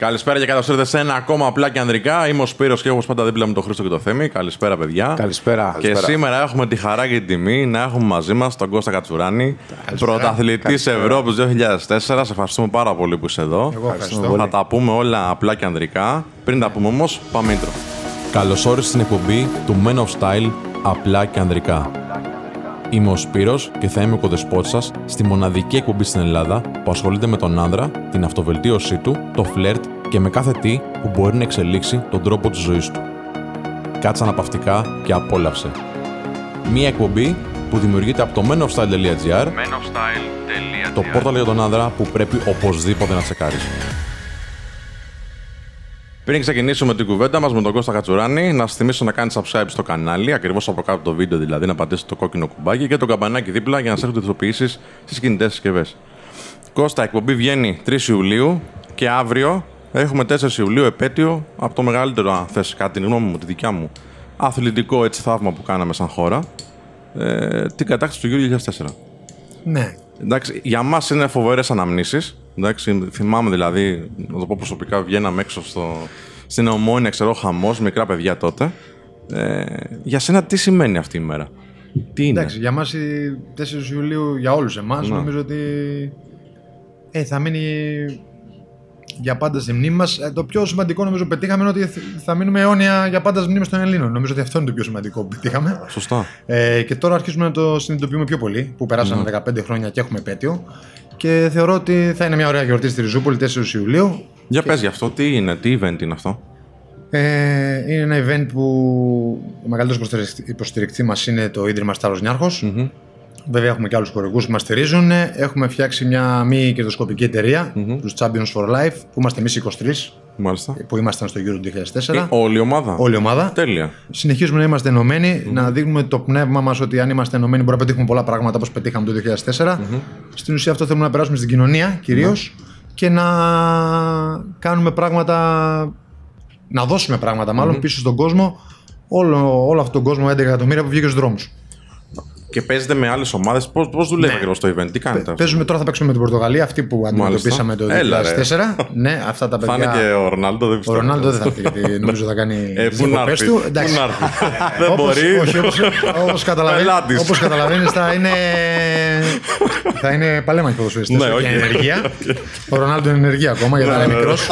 Καλησπέρα και καλώς ήρθατε σε ένα ακόμα απλά και ανδρικά. Είμαι ο Σπύρος και όπω πάντα δίπλα με τον Χρήστο και το Θέμη. Καλησπέρα, παιδιά. Καλησπέρα. Και σήμερα έχουμε τη χαρά και την τιμή να έχουμε μαζί μας τον Κώστα Κατσουράνη, πρωταθλητής Ευρώπης 2004. Σε ευχαριστούμε πάρα πολύ που είσαι εδώ. Εγώ ευχαριστώ. Θα τα πούμε όλα απλά και ανδρικά. Πριν τα πούμε όμως, πάμε intro. Καλώ όρισε στην εκπομπή του Men of Style απλά και ανδρικά. Είμαι ο Σπύρος και θα είμαι ο κοδεσπότης σας στη μοναδική εκπομπή στην Ελλάδα που ασχολείται με τον άνδρα, την αυτοβελτίωσή του, το φλερτ και με κάθε τι που μπορεί να εξελίξει τον τρόπο της ζωής του. Κάτσε αναπαυτικά και απόλαυσε. Μία εκπομπή που δημιουργείται από το menofstyle.gr το πόρταλ για τον άνδρα που πρέπει οπωσδήποτε να τσεκάρεις. Πριν ξεκινήσουμε την κουβέντα μας με τον Κώστα Κατσουράνη, να σας θυμίσω να κάνεις subscribe στο κανάλι, ακριβώς από κάτω το βίντεο δηλαδή, να πατήσετε το κόκκινο κουμπάκι και το καμπανάκι δίπλα για να σας έρχονται ειδοποιήσεις στις κινητές συσκευές. Κώστα, η εκπομπή βγαίνει 3 Ιουλίου και αύριο έχουμε 4 Ιουλίου επέτειο από το μεγαλύτερο, αν θες κάτι, την γνώμη μου, τη δικιά μου, αθλητικό έτσι θαύμα που κάναμε σαν χώρα, ε, την κατάκτηση του Γιούριου 2004. Ναι. Εντάξει, για μας είναι φοβερές αναμνήσεις. Εντάξει, θυμάμαι δηλαδή, να το πω προσωπικά, βγαίναμε έξω στο, στην Ομόνια, ξέρω, χαμός, μικρά παιδιά τότε. Ε, για σένα τι σημαίνει αυτή η μέρα, Τι είναι; Εντάξει, για μας η 4 Ιουλίου, για όλους εμάς, Ναι. νομίζω ότι ε, θα μείνει για πάντα στη μνήμη μας. Ε, το πιο σημαντικό νομίζω που πετύχαμε είναι ότι θ- θα μείνουμε αιώνια για πάντα στη μνήμη των Ελλήνων. Νομίζω ότι αυτό είναι το πιο σημαντικό που πετύχαμε. Σωστά. Ε, και τώρα αρχίζουμε να το συνειδητοποιούμε πιο πολύ, που περάσαμε Ναι. 15 χρόνια και έχουμε επέτειο. Και θεωρώ ότι θα είναι μια ωραία γιορτή στη Ριζούπολη 4 Ιουλίου. Για πες γι' αυτό, τι είναι, τι event είναι αυτό; Ε, είναι ένα event που ο μεγαλύτερος υποστηρικτή μας είναι το Ίδρυμα Στάρος Νιάρχος. Μμμ. Βέβαια, έχουμε και άλλους χορηγούς που μας στηρίζουν. Έχουμε φτιάξει μια μη κερδοσκοπική εταιρεία, Μμμ. τους Champions for Life, που είμαστε εμείς 23, Μάλιστα. που ήμασταν στο Euro 2004. Ε, όλη η ομάδα. Όλη η ομάδα. Τέλεια. Συνεχίζουμε να είμαστε ενωμένοι, να δείχνουμε το πνεύμα μας ότι αν είμαστε ενωμένοι μπορούμε να πετύχουμε πολλά πράγματα όπως πετύχαμε το 2004. Στην ουσία, αυτό θέλουμε να περάσουμε στην κοινωνία κυρίως και να κάνουμε πράγματα, να δώσουμε πράγματα μάλλον πίσω στον κόσμο. Όλο, όλο αυτόν τον κόσμο, 11 εκατομμύρια που βγήκε στους δρόμους. Και παίζετε με άλλες ομάδες, πώς πώς δουλεύει Ναι. ακριβώς το event, τι κάνετε; Παίζουμε τώρα, θα παίξουμε με την Πορτογαλία, αυτή που αντιμετωπίσαμε το 2004. Έλα, ρε. ναι, αυτά τα Θα παιδιά. είναι και ο Ρονάλντο, δεν Ο πιστεύω. Ρονάλντο δεν θα έρθει, γιατί νομίζω θα κάνει Ε, τις πού να διακοπές έρθει, του. πού Εντάξει. να έρθει; Δεν Όπως- μπορεί. Όχι, όπως, όπως καταλαβαίνεις, Πελάτης. όπως καταλαβαίνεις θα είναι, θα είναι παλέμαχοι ποδοσφαιριστές Ναι, και όχι. ενεργεία. Ο Ρονάλντο είναι ενεργεία ακόμα γιατί θα είναι μικρός.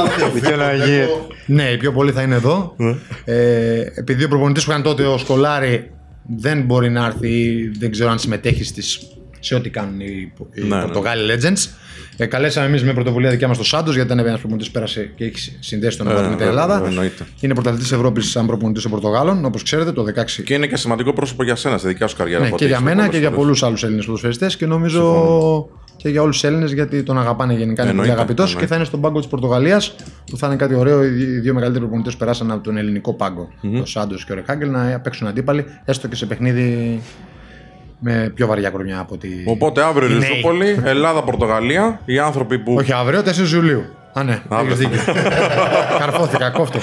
Ναι, οι πιο πολλοί θα είναι εδώ. Ε, επειδή ο προπονητής που ήταν τότε ο Σκολάρη δεν μπορεί να έρθει ή δεν ξέρω αν συμμετέχει στις, σε ό,τι κάνουν οι, οι Ναι, ναι. Πορτογάλοι Legends. Ε, καλέσαμε εμείς με πρωτοβουλία δικιά μας το Σάντος, γιατί ήταν ένας προπονητής που πέρασε και έχει συνδέσει τον Ε, Ευρώπη με την βέβαια, Ελλάδα. εννοείται. Είναι πρωταθλητής Ευρώπης σαν προπονητής των Πορτογάλων, όπως ξέρετε, το 16 Και είναι και σημαντικό πρόσωπο για σένα, στη δικιά σου καριέρα. ναι, από και ό,τι για έχεις μένα πει και για πολλές πολλούς άλλους Έλληνες ποδοσφαιριστές και νομίζω και για όλους τους Έλληνες γιατί τον αγαπάνε γενικά. Είναι πολύ Εννοείται, αγαπητός και εννοείται. θα είναι στον πάγκο της Πορτογαλίας που θα είναι κάτι ωραίο. Οι δύ- οι δύο μεγαλύτεροι προπονητές περάσαν από τον ελληνικό πάγκο, ο Σάντος και ο Ρεκάγκελ, να παίξουν αντίπαλοι, έστω και σε παιχνίδι με πιο βαριά κρονιά από ότι. Οπότε αύριο οι νέοι. Ριζούπολη, Ελλάδα-Πορτογαλία, οι άνθρωποι που. Όχι αύριο, 4 Ιουλίου. Α, ναι, Αύριο. έχεις δίκιο. Καρφώθηκα, κόφτω.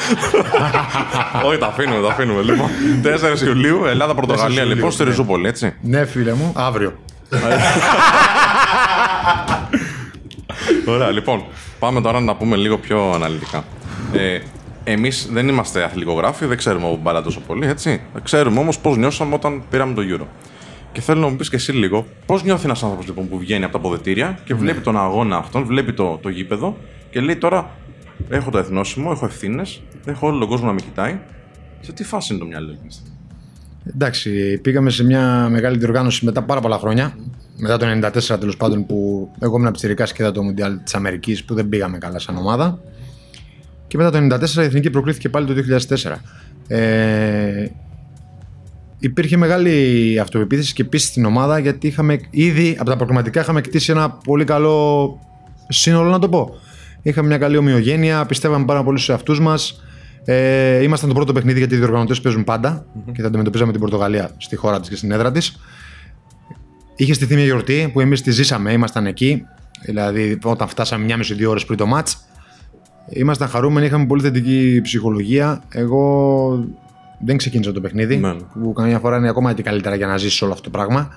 Όχι, τα αφήνουμε, τα αφήνουμε. Λοιπόν, 4 Ιουλίου, Ελλάδα-Πορτογαλία. 4 Λοιπόν, Ιουλίου, στη ναι. Ριζούπολη, έτσι. ναι, φίλε μου, αύριο. Ωραία, λοιπόν, πάμε τώρα να τα πούμε λίγο πιο αναλυτικά. Ε, Εμείς δεν είμαστε αθλητικογράφοι, δεν ξέρουμε από μπάλα τόσο πολύ, έτσι. Ξέρουμε όμως πώς νιώσαμε όταν πήραμε το Euro. Και θέλω να μου πεις και εσύ λίγο, πώς νιώθει ένας άνθρωπος λοιπόν, που βγαίνει από τα αποδετήρια και βλέπει τον αγώνα αυτόν, βλέπει το, το γήπεδο και λέει τώρα έχω το εθνόσημο, έχω ευθύνες, έχω όλο τον κόσμο να με κοιτάει. Σε τι φάση είναι το μυαλό εκείνη τη στιγμή. Εντάξει, πήγαμε σε μια μεγάλη διοργάνωση μετά πάρα πολλά χρόνια. Μετά το 94 τέλος πάντων που εγώ ήμουν πιτσιρικά και είδα το Μουντιάλ της Αμερικής που δεν πήγαμε καλά σαν ομάδα. Και μετά το 94 η Εθνική προκλήθηκε πάλι το 2004. Ε, υπήρχε μεγάλη αυτοπεποίθηση και πίστη στην ομάδα γιατί είχαμε ήδη από τα προκριματικά είχαμε κτίσει ένα πολύ καλό σύνολο να το πω. Είχαμε μια καλή ομοιογένεια, πιστεύαμε πάρα πολύ στους εαυτούς μας. Ε, ήμασταν το πρώτο παιχνίδι γιατί οι διοργανωτές παίζουν πάντα και θα αντιμετωπίζαμε την Πορτογαλία στη χώρα της και στην έδρα της. Είχε στηθεί μια γιορτή που εμείς τη ζήσαμε, ήμασταν εκεί. Δηλαδή, όταν φτάσαμε μια μισή-δύο ώρες πριν το μάτς, ήμασταν χαρούμενοι, είχαμε πολύ θετική ψυχολογία. Εγώ δεν ξεκίνησα το παιχνίδι. Ναι. Που καμιά φορά είναι ακόμα και καλύτερα για να ζήσεις όλο αυτό το πράγμα.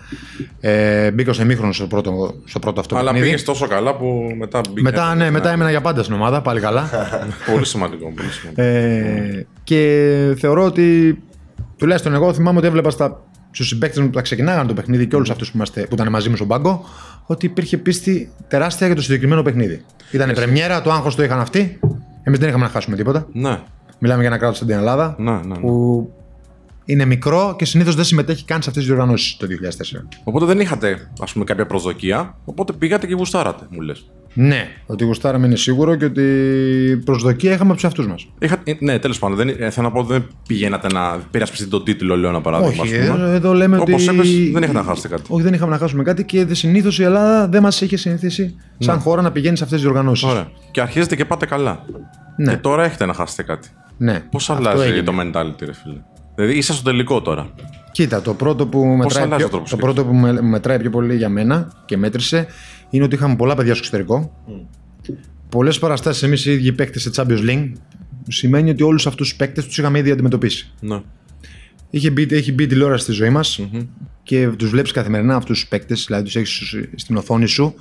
Ε, μπήκα στο εμίχρονο στο πρώτο, στο πρώτο αυτό Αλλά παιχνίδι. πήγες τόσο καλά που μετά μπήκες. Μετά, ναι, μετά έμενα για πάντα στην ομάδα, πάλι καλά. Πολύ σημαντικό. Πολύ σημαντικό. ε, και θεωρώ ότι τουλάχιστον εγώ θυμάμαι ότι έβλεπα στα, στους συμπαίκτες μου που τα ξεκινάγανε το παιχνίδι και όλους αυτούς που, είμαστε- που ήταν μαζί μου στον πάγκο, ότι υπήρχε πίστη τεράστια για το συγκεκριμένο παιχνίδι. Ήταν πρεμιέρα, το άγχος το είχαν αυτοί. Εμείς δεν είχαμε να χάσουμε τίποτα. ναι, Μιλάμε για ένα κράτος στην Ελλάδα ναι, ναι. ναι. που είναι μικρό και συνήθως δεν συμμετέχει καν σε αυτές τις διοργανώσεις το 2004. Οπότε δεν είχατε ας πούμε, κάποια προσδοκία. Οπότε πήγατε και γουστάρατε, μου λες. Ναι, ότι γουστάραμε είναι σίγουρο και ότι προσδοκία είχαμε από τους εαυτούς μας. Ναι, τέλος πάντων. Δεν, ε, θέλω να πω δεν πηγαίνατε να πειρασπιστείτε τον τίτλο, λέω ένα παράδειγμα. Όχι, ας πούμε. εδώ, εδώ λέμε Όπως ότι. είπες, δεν είχατε να χάσετε κάτι. Όχι, δεν είχαμε να χάσουμε κάτι και συνήθως η Ελλάδα δεν μας είχε συνηθίσει σαν χώρα να πηγαίνει σε αυτές τις διοργανώσεις. Ωραία. Και αρχίζετε και πάτε καλά. Ναι. Και τώρα έχετε να χάσετε κάτι. Ναι. Πώς Αυτό αλλάζει έγινε. το mentality, ρε φίλε; Δηλαδή είσαι στο τελικό τώρα. Κοίτα, το πρώτο που, μετράει αλλάζει πιο, ο τρόπος το σκέψης; πρώτο που με, μετράει πιο πολύ για μένα και μέτρησε είναι ότι είχαμε πολλά παιδιά στο εξωτερικό. Πολλές παραστάσεις εμείς οι ίδιοι παίκτες σε Champions League. που Σημαίνει ότι όλους αυτούς τους παίκτες τους είχαμε ήδη αντιμετωπίσει. Ναι. Είχε μπει, έχει μπει τηλεόραση στη ζωή μας και τους βλέπεις καθημερινά αυτούς τους παίκτες, δηλαδή τους έχεις στην οθόνη σου,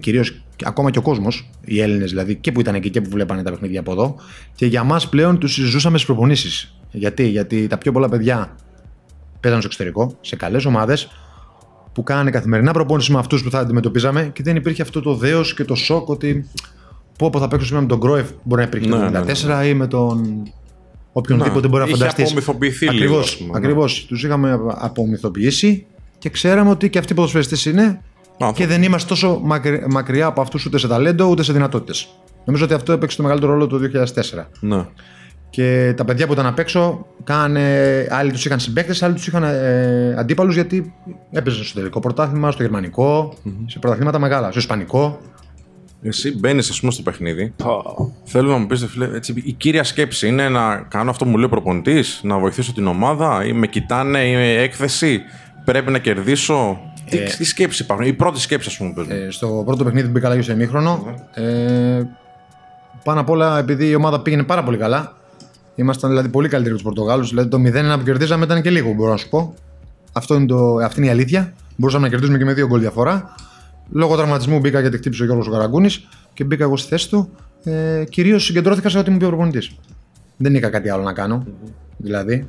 κυρίως ακόμα και ο κόσμος, οι Έλληνες δηλαδή, και που ήταν εκεί και που βλέπανε τα παιχνίδια από εδώ. Και για μας πλέον τους ζούσαμε στις προπονήσεις. Γιατί; Γιατί τα πιο πολλά παιδιά παίζανε στο εξωτερικό, σε καλές ομάδες, που κάνανε καθημερινά προπόνηση με αυτούς που θα αντιμετωπίζαμε και δεν υπήρχε αυτό το δέος και το σοκ ότι πω, πω θα παίξω σήμερα με τον Κρόεφ, μπορεί να υπήρχε Ναι, το ναι, 94 ή με τον οποιονδήποτε Ναι. μπορεί να Είχε φανταστείς. απομυθοποιηθεί λίγο, Ακριβώς. ας πούμε, ναι. Ακριβώς. Τους είχαμε απομυθοποιήσει και ξέραμε ότι και αυτοί οι ποδοσφαιριστές είναι Α, και δεν είμαστε τόσο μακρι- μακριά από αυτούς ούτε σε ταλέντο ούτε σε δυνατότητες. Νομίζω ότι αυτό έπαιξε το μεγαλύτερο ρόλο το 2004. Ναι. Και τα παιδιά που ήταν απ' έξω, κάνανε, άλλοι τους είχαν συμπαίκτες, άλλοι τους είχαν ε, αντίπαλους γιατί έπαιζαν στο τελικό πρωτάθλημα, στο γερμανικο σε πρωταθλήματα μεγάλα, στο ισπανικό. Εσύ μπαίνεις, ας πούμε, στο παιχνίδι. Θέλω να μου πεις, φίλε, έτσι, η κύρια σκέψη είναι να κάνω αυτό που μου λέει ο προπονητής, να βοηθήσω την ομάδα, ή με κοιτάνε, ή με έκθεση, πρέπει να κερδίσω; Τι, τι σκέψει υπάρχουν, η πρώτη σκέψη, ας πούμε, πες μου. Ε, στο πρώτο παιχνίδι που μπήκα αλλαγή στο ημίχρονο, ε, πάνω απ' όλα επειδή η ομάδα πήγαινε πάρα πολύ καλά. Ήμασταν δηλαδή πολύ καλύτεροι από τους Πορτογάλους. Δηλαδή το 0-1 που κερδίζαμε ήταν και λίγο, μπορώ να σου πω. Αυτό είναι το, αυτή είναι η αλήθεια. Μπορούσαμε να κερδίσουμε και με δύο γκολ διαφορά. Λόγω τραυματισμού μπήκα γιατί χτύπησε ο Γιώργος Καραγκούνης και μπήκα εγώ στη θέση του. Ε, Κυρίως συγκεντρώθηκα σε ό,τι μου πει ο προπονητής. Δεν είχα κάτι άλλο να κάνω. Δηλαδή,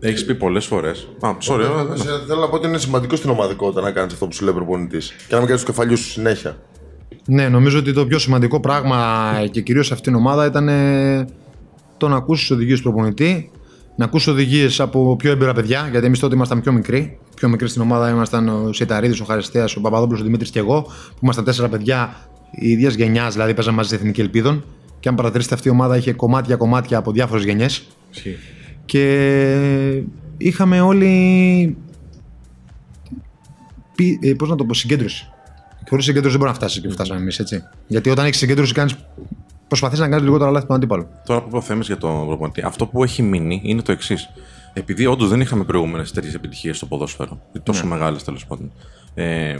Έχεις πει πολλές φορές. Α, sorry, ε, Σε- Θέλω να πω ότι είναι σημαντικό στην ομαδικότητα να κάνεις αυτό που σου λέει ο προπονητής. Και να μην κάνεις τους κεφαλιούς σου συνέχεια. Ναι, νομίζω ότι το πιο σημαντικό πράγμα και κυρίως σε αυτήν την ομάδα ήταν ε, το να ακούσεις οδηγίες του προπονητή, να ακούσεις οδηγίες από πιο έμπειρα παιδιά, γιατί εμείς τότε ήμασταν πιο μικροί. Πιο μικροί στην ομάδα ήμασταν ο Σιταρίδης, ο Χαριστέας, ο Παπαδόπουλος, ο Δημήτρης και εγώ, που ήμασταν τέσσερα παιδιά η ίδιας γενιάς, δηλαδή παίζαμε μαζί στην Εθνική Ελπίδων. Και αν παρατηρήσετε, αυτή η ομάδα είχε κομμάτια-κομμάτια από διάφορες γενιές. Ισχύει. Και είχαμε όλοι. Πώ πώς να το πω, συγκέντρωση. Χωρίς συγκέντρωση δεν μπορεί να φτάσεις και που φτάσαμε εμείς, έτσι. Γιατί όταν έχεις συγκέντρωση, κάνεις, προσπαθείς να κάνεις λιγότερα λάθη από τον αντίπαλο. Τώρα που είπε ο Θέμης για τον προπονητή, αυτό που έχει μείνει είναι το εξής. Επειδή όντως δεν είχαμε προηγούμενες τέτοιες επιτυχίες στο ποδόσφαιρο, τόσο Ναι. μεγάλες τέλος πάντων. Ε,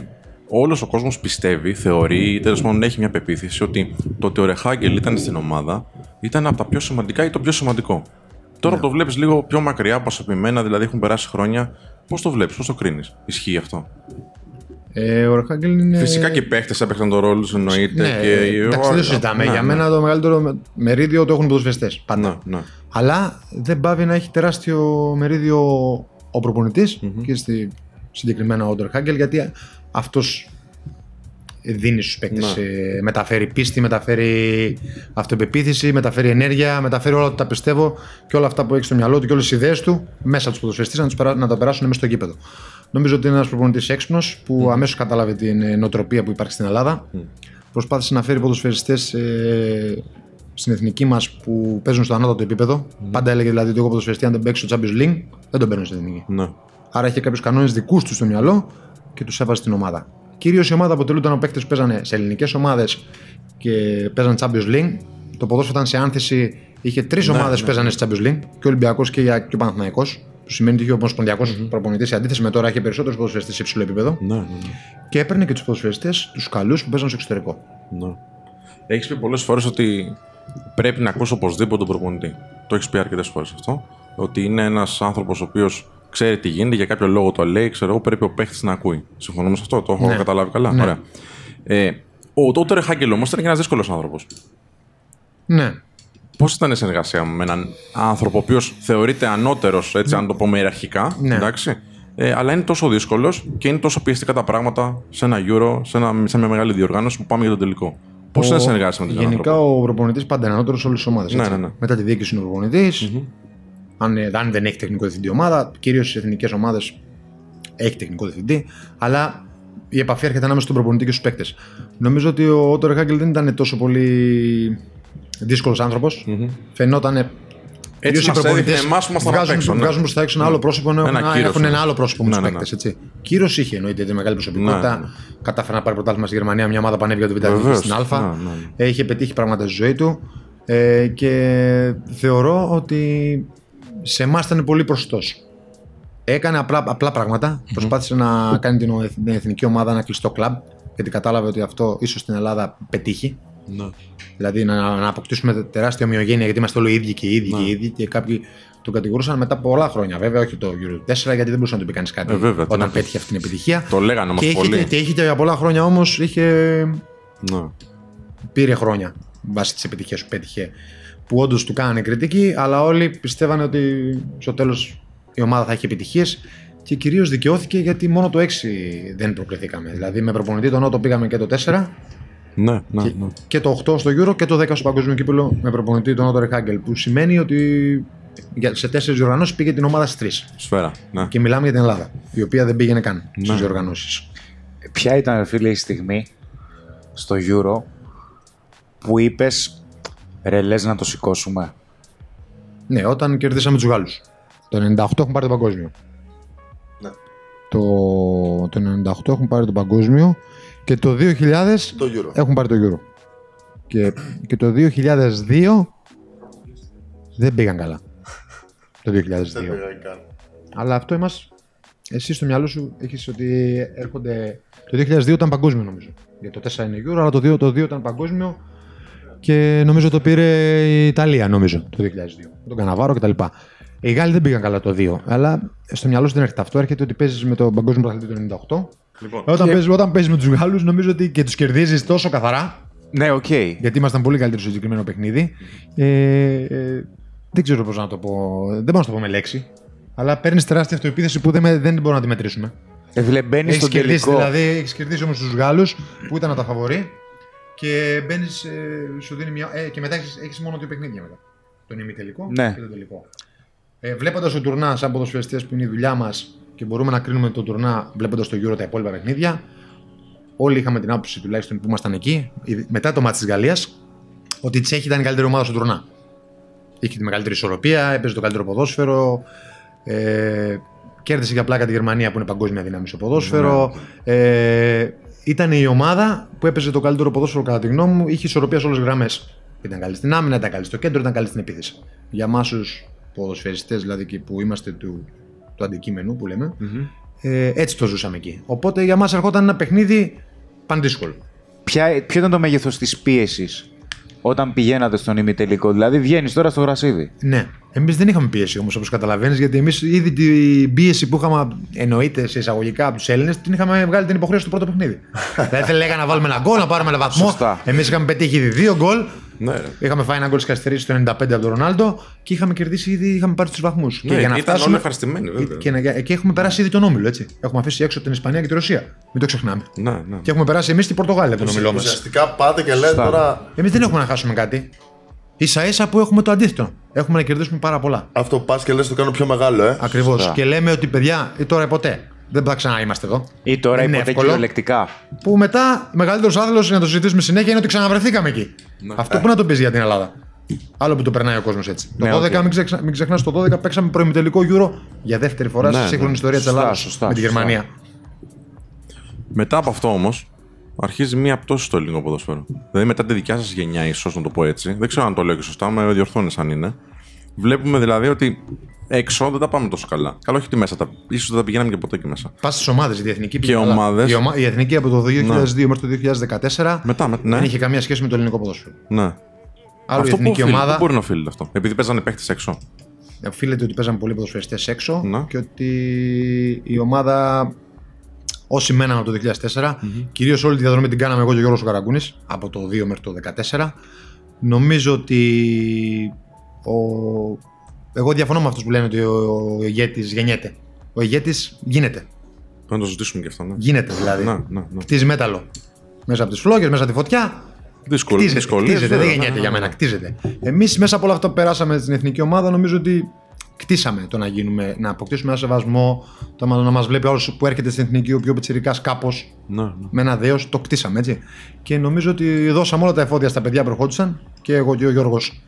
Όλος ο κόσμος πιστεύει, θεωρεί ή τέλος πάντων έχει μια πεποίθηση ότι το ότι ο Ρεχάγκελ ήταν στην ομάδα ήταν από τα πιο σημαντικά ή το πιο σημαντικό. Τώρα Ναι. που το βλέπεις λίγο πιο μακριά, προσωπημένα, δηλαδή έχουν περάσει χρόνια, πώς το βλέπεις, πώς το κρίνεις, Ισχύει αυτό; Ε, ο Ρεχάγκελ είναι. Φυσικά και οι παίχτες έπαιξαν τον ρόλο τους, εννοείται. Ναι, και οι- εντάξει, δεν το συζητάμε. Ναι, Για ναι. μένα το μεγαλύτερο με- μερίδιο το έχουν οι ποδοσφαιριστές. Πάντα. Ναι, ναι. Αλλά δεν πάβει να έχει τεράστιο μερίδιο ο προπονητη και στη, συγκεκριμένα ο Ντερχάγκελ γιατί αυτός δίνει στους παίκτες. Ναι. μεταφέρει πίστη, μεταφέρει αυτοπεποίθηση, μεταφέρει ενέργεια, μεταφέρει όλα τα πιστεύω και όλα αυτά που έχει στο μυαλό του και όλες τις ιδέες του μέσα τους ποδοσφαιριστές να, τους περά- να τα περάσουν μέσα στο γήπεδο. Νομίζω ότι είναι ένας προπονητής έξυπνος που αμέσως κατάλαβε την ε, νοοτροπία που υπάρχει στην Ελλάδα. Προσπάθησε να φέρει ποδοσφαιριστές ε, στην εθνική μας που παίζουν στο ανώτατο επίπεδο. Πάντα έλεγε δηλαδή ότι εγώ ποδοσφαιριστή, αν δεν παίξω στο Champions League, δεν τον παίρνω στην εθνική. ναι. Άρα είχε κάποιους κανόνες δικούς του στο μυαλό και τους έβαζε στην ομάδα. Κυρίως η ομάδα αποτελούνταν από παίκτες που παίζανε σε ελληνικές ομάδες και παίζανε Champions League. Το ποδόσφαιρο ήταν σε άνθηση, είχε τρεις Ναι, ομάδες ναι. που παίζανε στη Champions League, και ο Ολυμπιακός και, η- και ο Παναθυναϊκό. Που σημαίνει ότι είχε ο Ομοσπονδιακός προπονητής σε αντίθεση με τώρα έχει περισσότερους ποδοσφαιριστές σε υψηλό επίπεδο. ναι, ναι, ναι. Και έπαιρνε και τους ποδοσφαιριστές, τους καλούς που παίζανε στο εξωτερικό. Ναι. Έχεις πει πολλές φορές ότι πρέπει να ακούσει οπωσδήποτε τον προπονητή. Το έχεις πει αρκετές φορές αυτό. ότι είναι ένας άνθρωπος ο οποίος ξέρει τι γίνεται, για κάποιο λόγο το λέει, ξέρω εγώ, πρέπει ο παίχτη να ακούει. Συμφωνούμε σε αυτό, το έχω Ναι. καταλάβει καλά. Ναι. Ωραία. Ε, ο Τότερ Χάγκελ όμως ήταν και ένας δύσκολος άνθρωπος. Ναι. Πώς ήταν η συνεργασία με έναν άνθρωπο ο οποίος θεωρείται ανώτερος, έτσι, αν το πούμε ιεραρχικά, Ναι. εντάξει, ε, αλλά είναι τόσο δύσκολος και είναι τόσο πιεστικά τα πράγματα σε ένα Euro, σε, ένα, σε μια μεγάλη διοργάνωση που πάμε για τον τελικό. Πώς Ο- είναι συνεργάσαι με τον Γενικά άνθρωπο; ο προπονητής πάντα είναι ανώτερος σε όλες τις ομάδες. Ναι, ναι, ναι. Μετά τη διοίκηση είναι ο προπονητη Αν, ε, αν δεν έχει τεχνικό διευθυντή ομάδα, κυρίως στις εθνικές ομάδες έχει τεχνικό διευθυντή, αλλά η επαφή έρχεται ανάμεσα στον προπονητή και στους παίκτες. Νομίζω ότι ο Ότορ Χάγκελ δεν ήταν τόσο πολύ δύσκολος άνθρωπος. Φαινόταν. Έτσι μας έδειχνε εμάς που ήμασταν απ' βγάζουν, έξω, ναι. βγάζουν προ τα έξω ένα άλλο πρόσωπο, ενώ Ένα έχουν, κύρος, έχουν ναι. ένα άλλο πρόσωπο με Ναι, τους ναι, ναι. παίκτε. έτσι. Κύριο είχε εννοείται, ήταν μεγάλη προσωπικότητα. Ναι, ναι. Κατάφερε να πάρει πρωτάθλημα στη Γερμανία, μια ομάδα που ανέβηκε από την Β' Βεβαίως, στην Α. ναι, ναι. Ε, Είχε πετύχει πράγματα στη ζωή του ε, και θεωρώ ότι σε εμάς ήταν πολύ προσιτός. Έκανε απλά, απλά πράγματα. Προσπάθησε να κάνει την, ο- την εθνική ομάδα ένα κλειστό κλαμπ γιατί κατάλαβε ότι αυτό ίσως στην Ελλάδα πετύχει. Ναι. Δηλαδή να, να αποκτήσουμε τεράστια ομοιογένεια γιατί είμαστε όλοι οι ίδιοι και οι ίδιοι Ναι. και οι ίδιοι και κάποιοι τον κατηγορούσαν μετά από πολλά χρόνια. Βέβαια, όχι το Euro 4 γιατί δεν μπορούσε να του πει κανείς κάτι Ε, βέβαια, τι όταν να- πέτυχε αυτή την επιτυχία. Το λέγανε όμως Και είχε, πολύ. και, και είχε και για πολλά χρόνια όμως είχε Ναι. πήρε χρόνια βάσει τις επιτυχίες που πέτυχε που όντως του κάνανε κριτική, αλλά όλοι πιστεύανε ότι στο τέλος η ομάδα θα έχει επιτυχίες και κυρίως δικαιώθηκε γιατί μόνο το 6 δεν προκληθήκαμε. Δηλαδή με προπονητή τον Νότο πήγαμε και το 4 Ναι, ναι, και, ναι. και το 8 στο Euro και το 10 στο Παγκόσμιο Κύπελο με προπονητή τον Νότο Ρεχάγκελ. Που σημαίνει ότι για- σε τέσσερις διοργανώσεις πήγε την ομάδα στις τρεις. Σφαίρα. Ναι. Και μιλάμε για την Ελλάδα, η οποία δεν πήγαινε καν στις Ναι. διοργανώσεις. Ποια ήταν, ρε φίλε, η στιγμή στο Euro που είπες ρε λες να το σηκώσουμε. Ναι, όταν κερδίσαμε τους Γάλλους. Το 98 έχουν πάρει το παγκόσμιο. Ναι. Το, το 98 έχουν πάρει το παγκόσμιο και το 2000 Το Euro. έχουν πάρει το Euro. Και, και το 2002 δεν πήγαν καλά. Το 2002. Δεν πήγα καν. Αλλά αυτό είμαστε. Εσύ στο μυαλό σου έχεις ότι έρχονται. Το 2002 ήταν παγκόσμιο νομίζω. Γιατί το 4 είναι Euro, αλλά το 2, το 2 ήταν παγκόσμιο και νομίζω το πήρε η Ιταλία, νομίζω, το 2002. Με τον Καναβάρο κτλ. Οι Γάλλοι δεν πήγαν καλά το 2, αλλά στο μυαλό σου δεν έρχεται αυτό. Έρχεται ότι παίζεις με τον παγκόσμιο πρωταθλητή του 98. Λοιπόν, Όταν, παίζεις, όταν παίζεις με τους Γάλλους, νομίζω ότι και τους κερδίζεις τόσο καθαρά, Ναι, οκ. γιατί ήμασταν πολύ καλύτεροι στο συγκεκριμένο παιχνίδι. Ε, ε, δεν ξέρω πώς να το πω. Δεν μπορώ να το πω με λέξη. Αλλά παίρνεις τεράστια αυτοεπίθεση που δεν, με- δεν μπορούμε να τη μετρήσουμε. Ε, φίλε, μπαίνεις Έχεις στο κερδίσει, τελικό. δηλαδή, έχεις κερδίσει όμως τους Γάλλους που ήταν τα φαβορή και μπαίνεις, ε, σου δίνει μια. Ε, και μετά έχει μόνο δύο παιχνίδια μετά. Τον ημιτελικό Ναι. και τον τελικό. Ε, βλέποντας το τουρνάς σαν ποδοσφαιριστές που είναι η δουλειά μας και μπορούμε να κρίνουμε το τουρνά βλέποντας το Euro τα υπόλοιπα παιχνίδια, όλοι είχαμε την άποψη τουλάχιστον που ήμασταν εκεί, η- μετά το μάτι της Γαλλίας, ότι η Τσέχη ήταν η καλύτερη ομάδα στο τουρνά. Είχε τη μεγαλύτερη ισορροπία, έπαιζε το καλύτερο ποδόσφαιρο. Ε, κέρδισε για πλάκα τη Γερμανία που είναι παγκόσμια δύναμη στο ποδόσφαιρο. Ε, ήταν η ομάδα που έπαιζε το καλύτερο ποδόσφαιρο κατά τη γνώμη μου. Είχε ισορροπία σε όλες τις γραμμές. Ήταν καλή στην άμυνα, ήταν καλή στο κέντρο, ήταν καλή στην επίθεση. Για εμάς τους ποδοσφαιριστές δηλαδή και που είμαστε του, του αντικείμενου που λέμε, ε, έτσι το ζούσαμε εκεί. Οπότε για μας ερχόταν ένα παιχνίδι πανδύσκολο. Ποια, ποιο ήταν το μέγεθος της πίεσης όταν πηγαίνατε στον ημιτελικό; Δηλαδή βγαίνεις τώρα στο γρασίδι. Ναι. Εμείς δεν είχαμε πίεση όμως, όπως καταλαβαίνεις, γιατί εμείς ήδη την πίεση που είχαμε εννοείται σε εισαγωγικά από τους Έλληνες την είχαμε βγάλει την υποχρέωση του πρώτο παιχνίδι. δηλαδή θα λέγανε να βάλουμε ένα γκολ, να πάρουμε ένα βαθμό. Σωστά. Εμείς είχαμε πετύχει ήδη δύο γκολ. Ναι, ρε. Είχαμε φάει ένα γκολ στις καθυστερήσει το 95 από τον Ρονάλντο και είχαμε κερδίσει ήδη, είχαμε πάρει τους βαθμούς. Ναι, ήταν όλοι ευχαριστημένοι, βέβαια. Και, να- και έχουμε περάσει ήδη τον όμιλο, έτσι. Έχουμε αφήσει έξω την Ισπανία και τη Ρωσία. Μην το ξεχνάμε. Ναι, ναι. Και έχουμε περάσει εμείς την Πορτογάλια από τον όμιλό μας. Ουσιαστικά πάτε και λέτε Σωστά. τώρα Εμείς δεν έχουμε να χάσουμε κάτι. σα ίσα που έχουμε το αντίθετο. Έχουμε να κερδίσουμε πάρα πολλά. αυτό που πας και λες το κάνω πιο μεγάλο, ε. Ακριβώς. Σωστά. Και λέμε ότι παιδιά, ή τώρα ή ποτέ. Δεν θα ξανά είμαστε εδώ. Ή τώρα Είναι ποτέ εύκολο. κυριολεκτικά. Που μετά, μεγαλύτερος άθλο για να το συζητήσουμε συνέχεια είναι ότι ξαναβρεθήκαμε εκεί. Αυτό που να το πεις για την Ελλάδα. Άλλο που το περνάει ο κόσμος έτσι. Ναι, το 12, οκ. μην, ξεξα... μην ξεχνάς, το 12 παίξαμε προημιτελικό Euro για δεύτερη φορά Ναι, στη σύγχρονη ναι. ιστορία της Σωστά, Ελλάδα. σωστά, Με τη σωστά. Γερμανία. Μετά από αυτό όμως, αρχίζει μία πτώση στο ελληνικό ποδόσφαιρο. Δηλαδή μετά τη δικιά σας γενιά, ίσως να το πω έτσι. Δεν ξέρω αν το λέω και σωστά, με διορθώνεις αν είναι. Βλέπουμε δηλαδή ότι έξω δεν τα πάμε τόσο καλά. Καλό, όχι ότι μέσα. Τα... ίσως δεν τα πηγαίναμε και ποτέ εκεί μέσα. Πας στις ομάδες. Η εθνική πήγε Και καλά. ομάδες. Η, ομα... η εθνική από το 2002 μέχρι το 2014 Μετά, με... ναι. δεν είχε καμία σχέση με το ελληνικό ποδόσφαιρο. ναι. Άλλο η αυτό που, εθνική οφείλει, ομάδα. πού μπορεί να οφείλει αυτό. Επειδή παίζανε παίχτε έξω. οφείλεται ότι παίζαμε πολλοί ποδοσφαιριστές έξω Ναι. και ότι η ομάδα όσοι μέναμε από το 2004, κυρίως όλη τη διαδρομή την κάναμε εγώ και ο Γιώργος ο Καραγκούνης, από το 2 μέχρι το 2014. Νομίζω ότι ο... εγώ διαφωνώ με αυτούς που λένε ότι ο, ο ηγέτης γεννιέται. Ο ηγέτης γίνεται. Πρέπει να το ζητήσουμε και αυτό. Ναι. Γίνεται δηλαδή. Ναι, ναι, ναι. Κτίζει μέταλλο. Μέσα από τις φλόγες, μέσα από τη φωτιά. Δύσκολο. Κτίζεται, δυσκολίες, κτίζεται, δεν βέβαια, γεννιέται ναι, για ναι, μένα, ναι. κτίζεται. Εμείς μέσα από όλα αυτά που περάσαμε στην εθνική ομάδα, νομίζω ότι κτίσαμε το να γίνουμε, να αποκτήσουμε ένα σεβασμό, το να, να μας βλέπει όλος που έρχεται στην εθνική, ο πιο πιτσυρικά κάπως, Ναι, ναι. με ένα δέος, το κτίσαμε έτσι. Και νομίζω ότι δώσαμε όλα τα εφόδια στα παιδιά που ερχόντουσαν και εγώ και ο Γιώργος.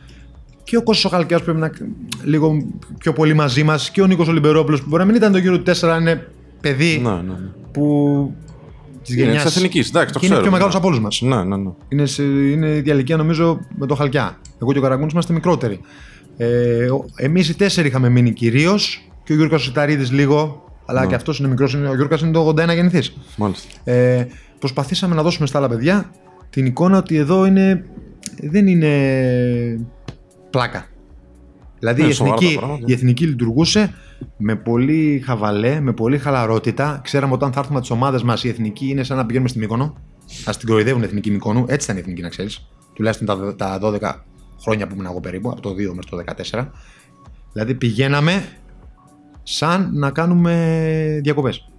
Και ο Κώστας ο Χαλκιάς πρέπει να λίγο πιο πολύ μαζί μας και ο Νίκος Ολυμπερόπουλος που μπορεί να μην ήταν το γύρο του 4, είναι παιδί Ναι, ναι, ναι. που. Της Είναι γενιάς. της εθνικής, εντάξει, το και είναι ξέρω, πιο μεγάλος ναι. από όλους μας. Ναι, ναι, ναι. Είναι, σε, είναι η ίδια ηλικία νομίζω με το Χαλκιά. Εγώ και ο Καραγκούνης είμαστε μικρότεροι. Ε, Εμείς οι τέσσερι είχαμε μείνει κυρίως και ο Γιώργος Σιταρίδη λίγο, αλλά και αυτός είναι μικρός. Ο Γιώργος είναι το 81 γεννηθής. Μάλιστα. Ε, προσπαθήσαμε να δώσουμε στα άλλα παιδιά την εικόνα ότι εδώ είναι, δεν είναι πλάκα. Δηλαδή Ναι, η, σοβαρά εθνική, τα πράγματα. η εθνική λειτουργούσε με πολύ χαβαλέ, με πολύ χαλαρότητα. Ξέραμε όταν θα έρθουμε τις ομάδες μας, η εθνική είναι σαν να πηγαίνουμε στη Μύκονο. Α την κοροϊδεύουν η εθνική Μύκονου. Έτσι ήταν η εθνική, να ξέρεις. Τουλάχιστον τα, τα 12 χρόνια που ήμουν εγώ περίπου, από το 2 μέχρι το 14. Δηλαδή πηγαίναμε σαν να κάνουμε διακοπές.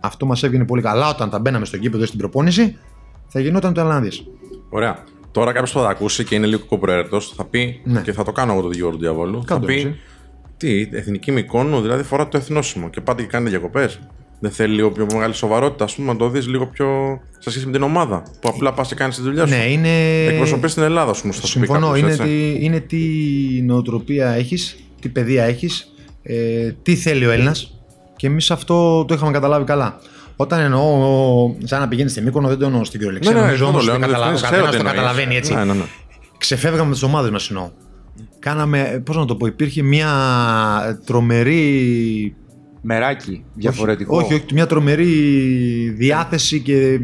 Αυτό μας έβγαινε πολύ καλά όταν τα μπαίναμε στο γήπεδο στην προπόνηση. Θα γινόταν το Ελλάδη. Ωραία. Τώρα κάποιος που θα τα ακούσει και είναι λίγο κοπροαίρετο θα πει, Ναι. και θα το κάνω εγώ το Γιώργο του Διαβόλου, θα Κάντο πει εσύ. τι, εθνική Μικόνου, δηλαδή φορά το εθνόσημο και πάτε και κάνετε διακοπές. Δεν θέλει λίγο πιο μεγάλη σοβαρότητα, ας πούμε, να το δεις λίγο πιο σε σχέση με την ομάδα. Που απλά πας και κάνεις τη δουλειά σου. Ναι, είναι. Εκπροσωπείς την Ελλάδα, ας πούμε, θα σου πει Συμφωνώ. κάποιος, Είναι έτσι. τι, είναι τι νοοτροπία έχεις, τι παιδεία έχεις, ε, τι θέλει ο Έλληνας. Και εμείς αυτό το είχαμε καταλάβει καλά. Όταν εννοώ σαν να πηγαίνει στη Μύκονο, δεν το εννοώ στην κυριολεξία. Ναι, ναι, νομίζω αυτό όμως το ότι λέω, καταλα... ναι, ο ξέρω καθένας τι το εννοείς. καταλαβαίνει έτσι. Ναι, ναι, ναι. Ξεφεύγαμε τις ομάδες μας εννοώ. Κάναμε, πώς να το πω, υπήρχε μια τρομερή Μεράκι διαφορετικό. όχι, όχι, μια τρομερή διάθεση και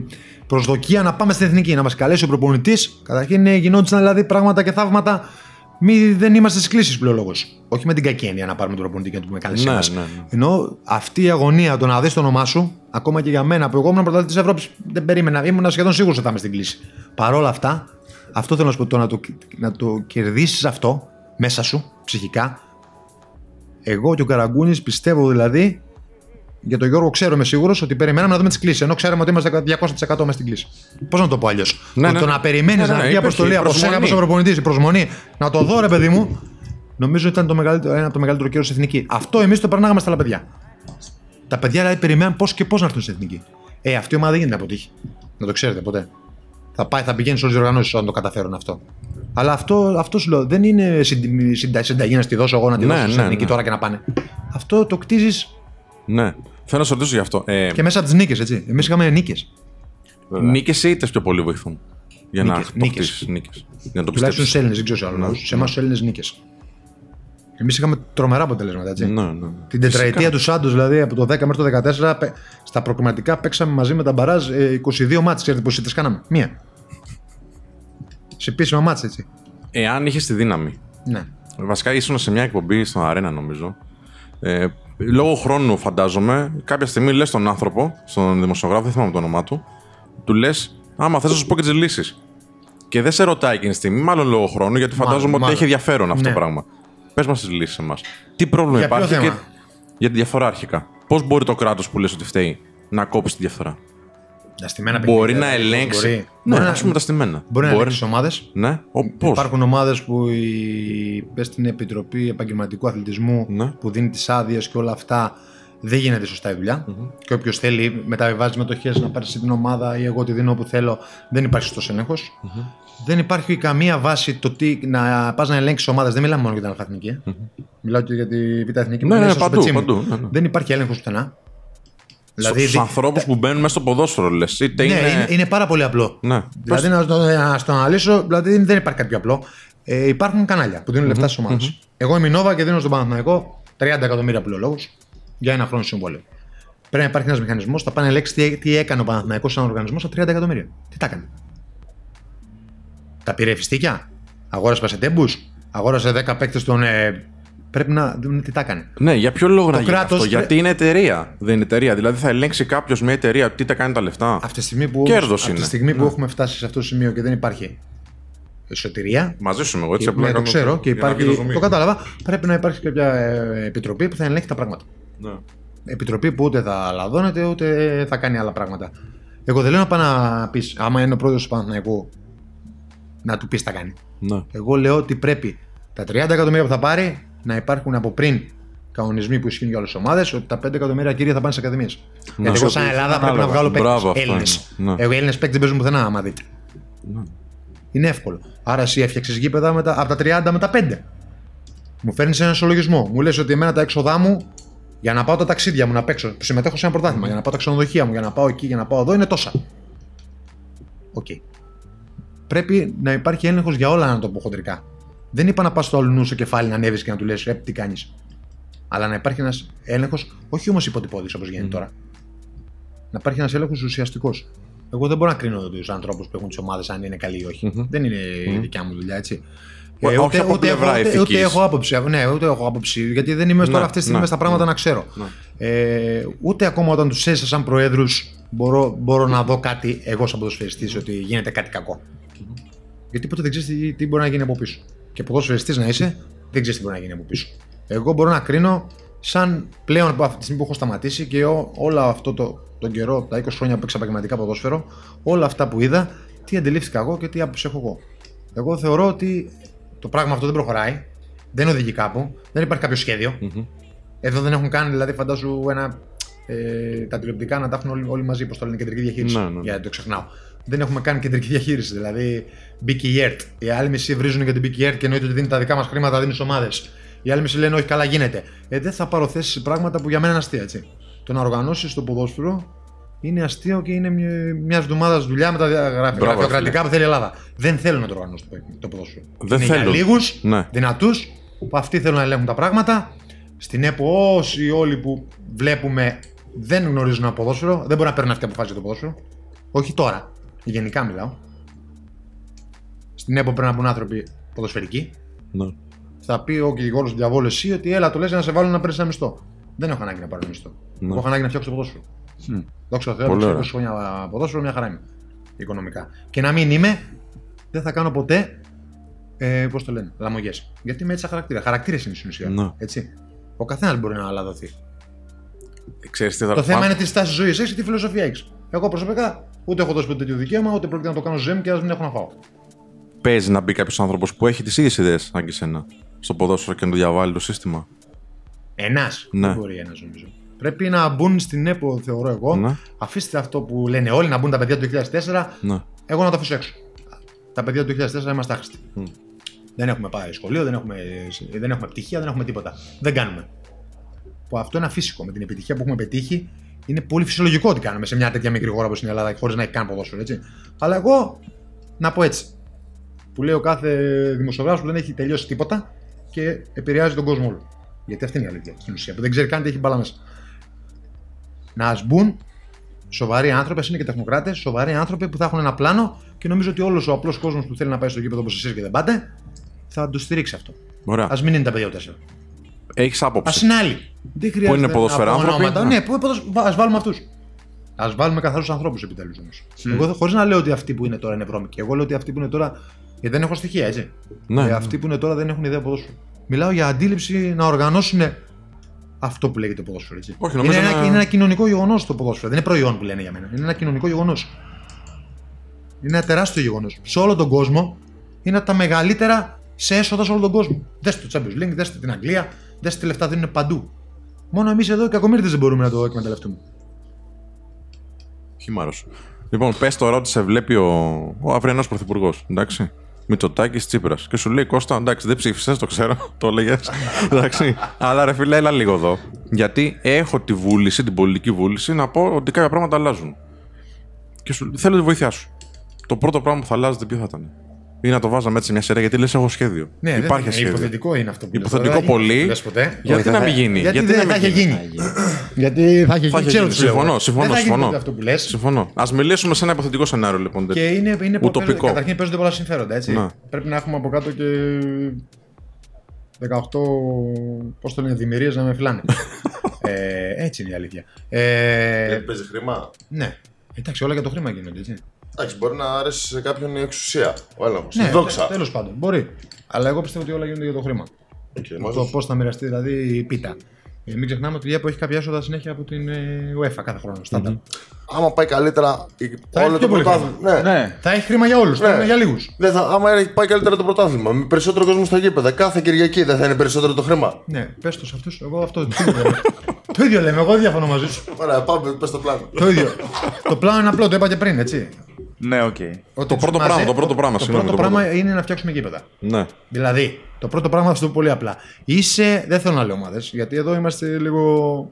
προσδοκία να πάμε στην εθνική, να μας καλέσει ο προπονητής. Καταρχήν ε, γινόντουσαν δηλαδή πράγματα και θαύματα. Μη δεν είμαστε στις κλήσεις που λέει ο λόγος. Όχι με την κακή έννοια να πάρουμε τον προπονητή και να του πούμε καλέσει Ναι, μας. ναι, ναι. Ενώ αυτή η αγωνία, το να δεις το όνομά σου, ακόμα και για μένα που εγώ ήμουν πρωταθλητής της Ευρώπης, δεν περίμενα. Ήμουν σχεδόν σίγουρος ότι θα είμαι στην κλήση. Παρ' όλα αυτά, αυτό θέλω να σου πω, το να το, να το κερδίσεις αυτό μέσα σου, ψυχικά. Εγώ και ο Καραγκούνης πιστεύω δηλαδή για τον Γιώργο ξέρω είμαι σίγουρος ότι περιμέναμε να δούμε τις κλήσει. Ενώ ξέραμε ότι είμαστε 200% μέσα στην κλήση. Πώς να το πω αλλιώς; Ναι, ναι, το ναι. να περιμένεις Ναι, ναι, να ναι, βγει υπήρχε αποστολή η από σένα προσμονή. όπως ο προπονητής, η προσμονή, να το δω ρε παιδί μου, νομίζω ήταν το μεγαλύτερο, ένα από το μεγαλύτερο καιρό στην εθνική. Αυτό εμείς το περνάγαμε στα άλλα παιδιά. Τα παιδιά δηλαδή περιμένουν πώς και πώς να έρθουν στην εθνική. Ε, αυτή η ομάδα δεν γίνεται να αποτύχει. Να το ξέρετε ποτέ. Θα, πάει, θα πηγαίνει σε όλες τις οργανώσεις όταν το καταφέρουν αυτό. Αλλά αυτό, αυτό σου λέω, δεν είναι συντα- συντα- συνταγή να στη δώσω εγώ να τη Ναι, δώσω στην ναι, εθνική ναι. τώρα και να πάνε. Αυτό το κτίζεις Ναι. Θέλω να σε ρωτήσω γι' αυτό. Ε, και μέσα από τις νίκες, έτσι. Εμείς είχαμε νίκες. Νίκες ή ήττε πιο πολύ βοηθούν. Για να Νίκες, αποκτήσει νίκες. Για να το Τουλάχιστον πιστέψεις. στους Έλληνες, δεν ξέρω σε άλλους λαούς. Σε εμάς τους Έλληνες νίκες. Εμείς είχαμε τρομερά αποτελέσματα, έτσι. Ναι, ναι. Την τετραετία του Σάντος, δηλαδή από το 10 μέχρι το 14, πε- στα προκριματικά παίξαμε μαζί με τα μπαράζ ε, 22 μάτς. Ξέρετε πόσε ήττες κάναμε; Μία. Σε επίσημα μάτς, έτσι. Εάν είχες τη δύναμη. Ναι. Βασικά ήσουν σε μια εκπομπή στον Αρένα, νομίζω. Ε, λόγω χρόνου, φαντάζομαι, κάποια στιγμή λες τον άνθρωπο, στον δημοσιογράφο, δεν θυμάμαι το όνομά του, του λες: Άμα θες να σου πω και τις λύσεις. Και δεν σε ρωτάει εκείνη τη στιγμή, μάλλον λόγω χρόνου, γιατί Μάλλον, φαντάζομαι ότι μάλλον. έχει ενδιαφέρον αυτό Ναι. το πράγμα. Πες μας τις λύσεις εμάς. Τι πρόβλημα Για ποιο υπάρχει θέμα; και για τη διαφορά αρχικά. Πώς μπορεί το κράτος που λες ότι φταίει να κόψει τη διαφορά; Τα στημένα Μπορεί παιχνίδια, να δηλαδή, ελέγξει. Μπορεί, Ναι, μπορεί ας να- πούμε τα στημένα. Μπορεί να ελέγξει ομάδες. Ναι, πώς; Υπάρχουν ομάδες που η, πες στην Επιτροπή Επαγγελματικού Αθλητισμού Ναι. που δίνει τις άδειες και όλα αυτά δεν γίνεται σωστά η δουλεια Και όποιος θέλει μεταβιβάζει μετοχέ να πάρει σε την ομάδα ή εγώ τη δίνω όπου θέλω, δεν υπάρχει σωστός έλεγχος. Δεν υπάρχει καμία βάση το τι να πας να ελέγξεις ομάδες. Δεν μιλάμε μόνο για την Αλφαθνική. ε. Μιλάω και για τη Β' Εθνική. Ναι, που είναι ναι, στο παντού, πετσί μου. παντού, ναι, ναι. Δεν υπάρχει έλεγχος πουθενά. Δηλαδή, δι- Στου ανθρώπους που μπαίνουν μέσα στο ποδόσφαιρο, λες. Είτε ναι, είναι. είναι, είναι πάρα πολύ απλό. Ναι. Δηλαδή, να, το- να στο αναλύσω, δηλαδή δεν υπάρχει κάτι πιο απλό. Ε, υπάρχουν κανάλια που δίνουν λεφτά στις ομάδες. Εγώ είμαι η Νόβα και δίνω στον Παναθηναϊκό 30 εκατομμύρια πληρολόγου για ένα χρόνο συμβόλαιο. Πρέπει να υπάρχει ένας μηχανισμός, θα πάνε να ελέγξει τι, τι έκανε ο Παναθηναϊκός σαν οργανισμός στα 30 εκατομμύρια. Τι τα έκανε. Τα πήρε φιστίκια, αγόρασε πασετέμπου, αγόρασε 10 παίκτες των ε, πρέπει να δούμε τι τα έκανε. Ναι, για ποιο λόγο να γίνει κράτος αυτό; πρέ- Γιατί είναι εταιρεία. Δεν είναι εταιρεία. Δηλαδή θα ελέγξει κάποιος μια εταιρεία τι τα κάνει τα λεφτά. Αυτή τη στιγμή που, Κέρδος αυτή τη είναι. στιγμή που Ναι. έχουμε φτάσει σε αυτό το σημείο και δεν υπάρχει σωτηρία. Μαζί σου είμαι εγώ έτσι. Και, απλά ναι, το κάνω ξέρω και για να υπάρχει. βγει το zoom. Το κατάλαβα. Πρέπει να υπάρχει κάποια ε, επιτροπή που θα ελέγχει τα πράγματα. Ναι. Επιτροπή που ούτε θα λαδώνεται ούτε θα κάνει άλλα πράγματα. Εγώ δεν λέω να πάει να πεις, άμα είναι ο πρόεδρος του Παναθηναϊκού, να του πεις τι θα κάνει. Ναι. Εγώ λέω ότι πρέπει τα 30 εκατομμύρια που θα πάρει να υπάρχουν από πριν κανονισμοί που ισχύουν για όλες τις ομάδες, ότι τα 5 εκατομμύρια κύρια θα πάνε στις ακαδημίες. Γιατί εγώ, σαν Ελλάδα, πρέπει να Ανάλογα. βγάλω Μπράβο, παίκτε αυτό Έλληνες. είναι. Ναι. Εγώ οι Έλληνες παίκτες δεν παίζουν πουθενά, άμα δείτε. Είναι εύκολο. Άρα εσύ έφτιαξες γήπεδα με τα, από τα 30 με τα 5. Μου φέρνεις ένα ισολογισμό. Μου λες ότι εμένα τα έξοδά μου για να πάω τα ταξίδια μου να παίξω, που συμμετέχω σε ένα πρωτάθλημα, για να πάω τα ξενοδοχεία μου, για να πάω εκεί, για να πάω εδώ είναι τόσα. Οκ. Πρέπει να υπάρχει έλεγχος για όλα, να το πω χοντρικά. Δεν είπα να πας στο αλλού στο κεφάλι να ανέβεις και να του λες: Ρε, τι κάνεις. Αλλά να υπάρχει ένας έλεγχος, όχι όμως υποτυπώδης όπως γίνεται τώρα. Να υπάρχει ένας έλεγχος ουσιαστικός. Εγώ δεν μπορώ να κρίνω τους ανθρώπους που έχουν τις ομάδες αν είναι καλοί ή όχι. Δεν είναι η δικιά μου δουλειά, έτσι. Ε, Ε, όχι ούτε, από ούτε, έχω, πλευρά ούτε, ούτε ηθικής. έχω άποψη. Ναι, ούτε έχω άποψη. Γιατί δεν είμαι τώρα Ναι, αυτή τη στιγμή ναι, στα πράγματα ναι. να ξέρω. Ναι. Ε, ούτε ακόμα όταν τους έζησα σαν προέδρους μπορώ, μπορώ να δω κάτι εγώ σαν ποδοσφαιριστής ότι γίνεται κάτι κακό. Γιατί ποτέ δεν ξέρεις τι, τι μπορεί να γίνει από πίσω. Και ποδοσφαιριστή να είσαι, δεν ξέρεις τι μπορεί να γίνει από πίσω. Εγώ μπορώ να κρίνω σαν πλέον από αυτή τη στιγμή που έχω σταματήσει και ό, όλο αυτό το, τον καιρό, τα 20 χρόνια που παίξα επαγγελματικά ποδόσφαιρο, όλα αυτά που είδα, τι αντιλήφθηκα εγώ και τι άποψη έχω εγώ. Εγώ θεωρώ ότι το πράγμα αυτό δεν προχωράει, δεν οδηγεί κάπου, δεν υπάρχει κάποιο σχέδιο. Εδώ δεν έχουν κάνει, δηλαδή, φαντάζου ένα. Ε, τα τηλεοπτικά να τα έχουν όλοι, όλοι μαζί, πώς το λένε, κεντρική διαχείριση. Ναι, ναι. Γιατί το ξεχνάω. Δεν έχουμε κάνει κεντρική διαχείριση. Δηλαδή, μπήκε η ΕΡΤ. Οι άλλοι μισοί βρίζουν για την μπήκε η ΕΡΤ και εννοείται ότι δίνει τα δικά μας χρήματα, δίνει στις ομάδες. Οι άλλοι μισοί λένε Όχι, καλά γίνεται. Ε, δεν θα πάρω θέση σε πράγματα που για μένα είναι αστεία, έτσι. Το να οργανώσεις το ποδόσφαιρο είναι αστείο και είναι μια εβδομάδα δουλειά με τα γραφ- Μπράβο, γραφειοκρατικά που θέλει η Ελλάδα. Δεν θέλουν να το οργανώσουν το, το ποδόσφαιρο. Δεν είναι θέλουν. για λίγους, Ναι. δυνατούς, που αυτοί θέλουν να ελέγχουν τα πράγματα. Στην ΕΠΟ, όσοι όλοι που βλέπουμε δεν γνωρίζουν ένα ποδόσφαιρο, δεν μπορεί να παίρνουν αυτή αποφάση για το ποδόσφαιρο. Όχι τώρα. Γενικά μιλάω. Στην ΕΠΟ πρέπει να μπουν άνθρωποι ποδοσφαιρικοί. Ναι. Θα πει ο δικηγόρο του διαβόλου εσύ ότι έλα, το λες να σε βάλουν να παίρνεις ένα μισθό. Δεν έχω ανάγκη να πάρω ένα μισθό. Ναι. Εγώ έχω ανάγκη να φτιάξω το ποδόσφαιρο. Μμ. Δόξα τω Θεώ, Πολύ έχω ωραία. 20 χρόνια ποδόσφαιρο, μια χαρά είμαι. Οικονομικά. Και να μην είμαι, δεν θα κάνω ποτέ. Ε, Πώς το λένε, λαμογές. Γιατί είμαι έτσι σαν χαρακτήρα. Χαρακτήρες είναι στην ουσία. Ναι. Έτσι. Ο καθένας μπορεί να λαδωθεί. Ξέρεις τι θα Το θέμα πάμε- είναι τι στάση ζωής έχει και τι φιλοσοφία έχεις; Εγώ προσωπικά ούτε έχω δώσει ποτέ τέτοιο δικαίωμα, ούτε πρόκειται να το κάνω ζέμ και ας μην έχω να φάω. Παίζει να μπει κάποιος άνθρωπος που έχει τις ίδιες ιδέες σαν και εσένα στο ποδόσφαιρο και να του διαβάλει το σύστημα. Ένας. Ναι. Δεν μπορεί ένας νομίζω. Πρέπει να μπουν στην ΕΠΟ, θεωρώ εγώ. Ναι. Αφήστε αυτό που λένε όλοι να μπουν τα παιδιά του 2004. Ναι. Εγώ να το αφήσω έξω. Τα παιδιά του 2004 είμαστε άχρηστοι. Μμ. Δεν έχουμε πάει σχολείο, δεν έχουμε, δεν έχουμε πτυχία, δεν έχουμε τίποτα. Δεν κάνουμε. Που αυτό είναι αφύσικο. Με την επιτυχία που έχουμε πετύχει, είναι πολύ φυσιολογικό ότι κάνουμε σε μια τέτοια μικρή χώρα όπως είναι η Ελλάδα, χωρίς να έχει καν ποδόσφαιρο, έτσι. Αλλά εγώ να πω έτσι. Που λέει ο κάθε δημοσιογράφος που δεν έχει τελειώσει τίποτα και επηρεάζει τον κόσμο όλο. Γιατί αυτή είναι η αλήθεια στην ουσία, που δεν ξέρει καν τι έχει μπάλα μέσα. Να ας μπουν σοβαροί άνθρωποι, ας είναι και τεχνοκράτες, σοβαροί άνθρωποι που θα έχουν ένα πλάνο και νομίζω ότι όλος ο απλός κόσμος που θέλει να πάει στο γήπεδο όπως εσείς και δεν πάτε, θα το στηρίξει αυτό. Ωραία. Α μην είναι τα παιδιά του τέσσερα. Έχει Α άποψη. είναι άλλοι. Δεν χρειάζεται είναι ποδοσφαιρά να πω άνθρωποι. ονόματα. Ναι. Ναι, που ας βάλουμε αυτούς. Α βάλουμε καθαρούς ανθρώπους επιτέλους όμως. Εγώ χωρίς να λέω ότι αυτοί που είναι τώρα είναι βρώμικοι. Εγώ λέω ότι αυτοί που είναι τώρα. Γιατί δεν έχω στοιχεία, έτσι. Ναι, Ε, ναι. αυτοί που είναι τώρα δεν έχουν ιδέα ποδόσφαιρο. Μιλάω για αντίληψη να οργανώσουν αυτό που λέγεται ποδόσφαιρο. Έτσι. Όχι, είναι, νομίζω ένα, να- είναι ένα κοινωνικό γεγονός το ποδόσφαιρο. Δεν είναι προϊόν που λένε για μένα. Είναι ένα κοινωνικό γεγονός. Είναι ένα τεράστιο γεγονός. Σε όλο τον κόσμο είναι από τα μεγαλύτερα σε έσοδα σε όλο τον κόσμο. Δέστε το Champions League, δέστε την Αγγλία, δέστε τι λεφτά δίνουν παντού. Μόνο εμείς εδώ οι κακομίρτε δεν μπορούμε να το εκμεταλλευτούμε. Χυμάρος. Λοιπόν, πες τώρα ότι σε βλέπει ο, ο αυριανός πρωθυπουργός. Εντάξει. Μητσοτάκης Τσίπρας. Και σου λέει Κώστα, εντάξει, δεν ψήφισες, το ξέρω, το έλεγες. εντάξει. Αλλά ρε φίλε, έλα λίγο εδώ. Γιατί έχω τη βούληση, την πολιτική βούληση, να πω ότι κάποια πράγματα αλλάζουν. Και σου θέλω τη βοήθειά σου. Το πρώτο πράγμα που θα αλλάζετε, ποιο θα ήταν; Ή να το βάζαμε έτσι σε μια σειρά, γιατί λες: Έχω σχέδιο. Ναι, δεν Υπάρχει θα- σχέδιο. Υποθετικό είναι αυτό που λες Υποθετικό τώρα. πολύ. Δεν λες ποτέ. Γιατί Όχι, να θα- μην γίνει. Γιατί, να δεν θα μην είχε γίνει. Γιατί θα είχε Θα γίνει. είχε Ξέρω γίνει. τι λέω. Συμφωνώ, συμφωνώ. Δεν θα γίνει συμφωνώ. ποτέ αυτό που λες. Συμφωνώ. Α μιλήσουμε σε ένα υποθετικό σενάριο, λοιπόν. Και είναι, είναι Ουτοπικό. Καταρχήν παίζονται πολλά συμφέροντα, έτσι. Ναι. Πρέπει να έχουμε από κάτω και πώς το λένε, δημιουργίες να με φυλάνε. ε, έτσι είναι η αλήθεια. Ε, Γιατί παίζει χρήμα. ναι. Εντάξει, όλα για το χρήμα γίνονται, έτσι. Εντάξει, μπορεί να αρέσει σε κάποιον η εξουσία. Ο έλεγχος. Ναι, η δόξα. τέλος πάντων. Μπορεί. Αλλά εγώ πιστεύω ότι όλα γίνονται για το χρήμα. Οκ, Το μαζί σου. πώς θα μοιραστεί δηλαδή η πίτα. Ε, μην ξεχνάμε ότι η ΕΠΟ έχει κάποια έσοδα συνέχεια από την ε, UEFA κάθε χρόνο. στάνταρ. Άμα πάει καλύτερα η- Θα όλο έχει το πιο πολύ πρωτάθλημα. Ναι. Ναι. Θα έχει χρήμα για όλους, Ναι. ναι. για λίγους. Δεν θα, άμα έχει πάει καλύτερα το πρωτάθλημα, με περισσότερο κόσμο στα γήπεδα, κάθε Κυριακή δεν θα είναι περισσότερο το χρήμα. Ναι, πες το σε αυτούς. Εγώ αυτό το ίδιο λέμε. το ίδιο λέμε. Εγώ δεν διαφωνώ μαζί σου. Ωραία, πάμε, πες το πλάνο. το ίδιο. το πλάνο είναι απλό, το είπα και πριν, έτσι. Ναι, οκ. Ότι Το πρώτο μαζε- πράγμα, το πρώτο πράγμα, Το συγγνώμη, πρώτο το πράγμα πρώτο. είναι να φτιάξουμε γήπεδα. Ναι. Δηλαδή, το πρώτο πράγμα θα σου το πω πολύ απλά. Είσαι, δεν θέλω να λέω ομάδες, γιατί εδώ είμαστε λίγο.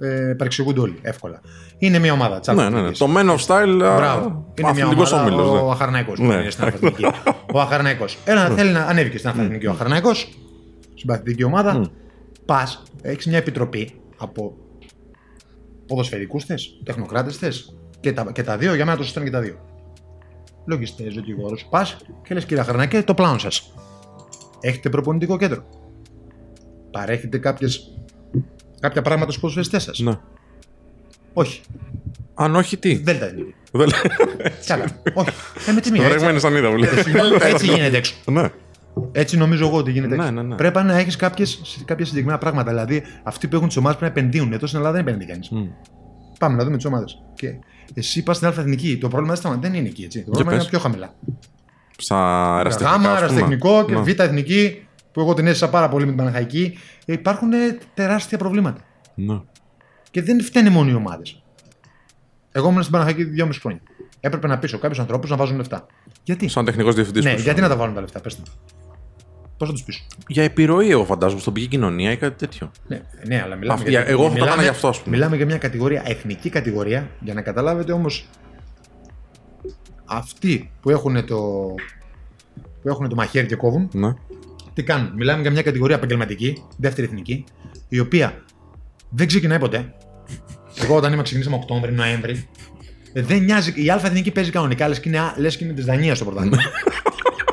Ε, παρεξηγούνται όλοι εύκολα. Είναι μια ομάδα. Champions Ναι, ναι, ναι. League. Το Men of Style. Μπράβο. Είναι μια αθλητικός ομάδα. όμιλος, ο ναι. Αχαρναϊκός. Ναι. Είναι στην Αθηνική. ο Αχαρναϊκός. Ένα θέλει να ανέβηκε στην Αθηνική ο Αχαρναϊκός. Συμπαθητική ομάδα. Πας, έχεις μια επιτροπή από ποδοσφαιρικούς θες, τεχνοκράτες θες. Και τα, και τα δύο, για μένα το σωστό είναι και τα δύο. Λογιστές, δικηγόρο. Πας και λες κύριε Αχαρναϊκέ, το πλάνο σας. Έχετε προπονητικό κέντρο. Παρέχετε κάποιες, κάποια πράγματα στους ποδοσφαιριστές σας. Ναι. Όχι. Αν όχι, τι; Δέλτα εθνική. Δεν Καλά. Όχι. Ε, με τη μία. Το έτσι. βρεγμένο σαν είδα, μου λέει. Έτσι γίνεται έξω. Ναι. Έτσι νομίζω εγώ ότι γίνεται Ναι, έξω. ναι, ναι. Πρέπει να έχεις κάποια συγκεκριμένα πράγματα. Δηλαδή, αυτοί που έχουν τις ομάδες πρέπει να επενδύουν. Εδώ στην Ελλάδα δεν επενδύει κανείς. Μμ. Πάμε να δούμε τις ομάδες. Και εσύ πας στην Α εθνική. Το πρόβλημα δεν σταμα- δεν είναι εκεί. Έτσι. Το πρόβλημα πες. είναι πιο χαμηλά. Στα αεραστεχνικά. Γάμα, ας πούμε. αεραστεχνικό και Ναι. Β εθνική που εγώ την έζησα πάρα πολύ με την Παναχαϊκή. Υπάρχουν ε, τεράστια προβλήματα. Ναι. Και δεν φταίνε μόνο οι ομάδες. Εγώ ήμουν στην Παναχαϊκή δυόμιση χρόνια. Έπρεπε να πείσω κάποιους ανθρώπους να βάζουν λεφτά. Γιατί; Σαν τεχνικός διευθυντής. Ναι, γιατί να τα βάλουν τα λεφτά, πες μου. Πώς θα τους πείσω. Για επιρροή, εγώ φαντάζομαι, στον πηγή κοινωνία ή κάτι τέτοιο. Ναι, ναι, αλλά μιλάμε Αυτή- εγώ θα το έκανα γι' αυτό, ας πούμε. Μιλάμε για μια κατηγορία, εθνική κατηγορία, για να καταλάβετε όμως. Αυτοί που έχουν το, που έχουν το μαχαίρι και κόβουν, Ναι. τι κάνουν; Μιλάμε για μια κατηγορία επαγγελματική, δεύτερη εθνική, η οποία δεν ξεκινάει ποτέ. Εγώ όταν είμαι ξεκινήσαμε Οκτώβρη, Νοέμβρη, ε, δεν νοιάζει. Η Α εθνική παίζει κανονικά, λες και είναι, λες και είναι της Δανίας στο πρωτάθλημα.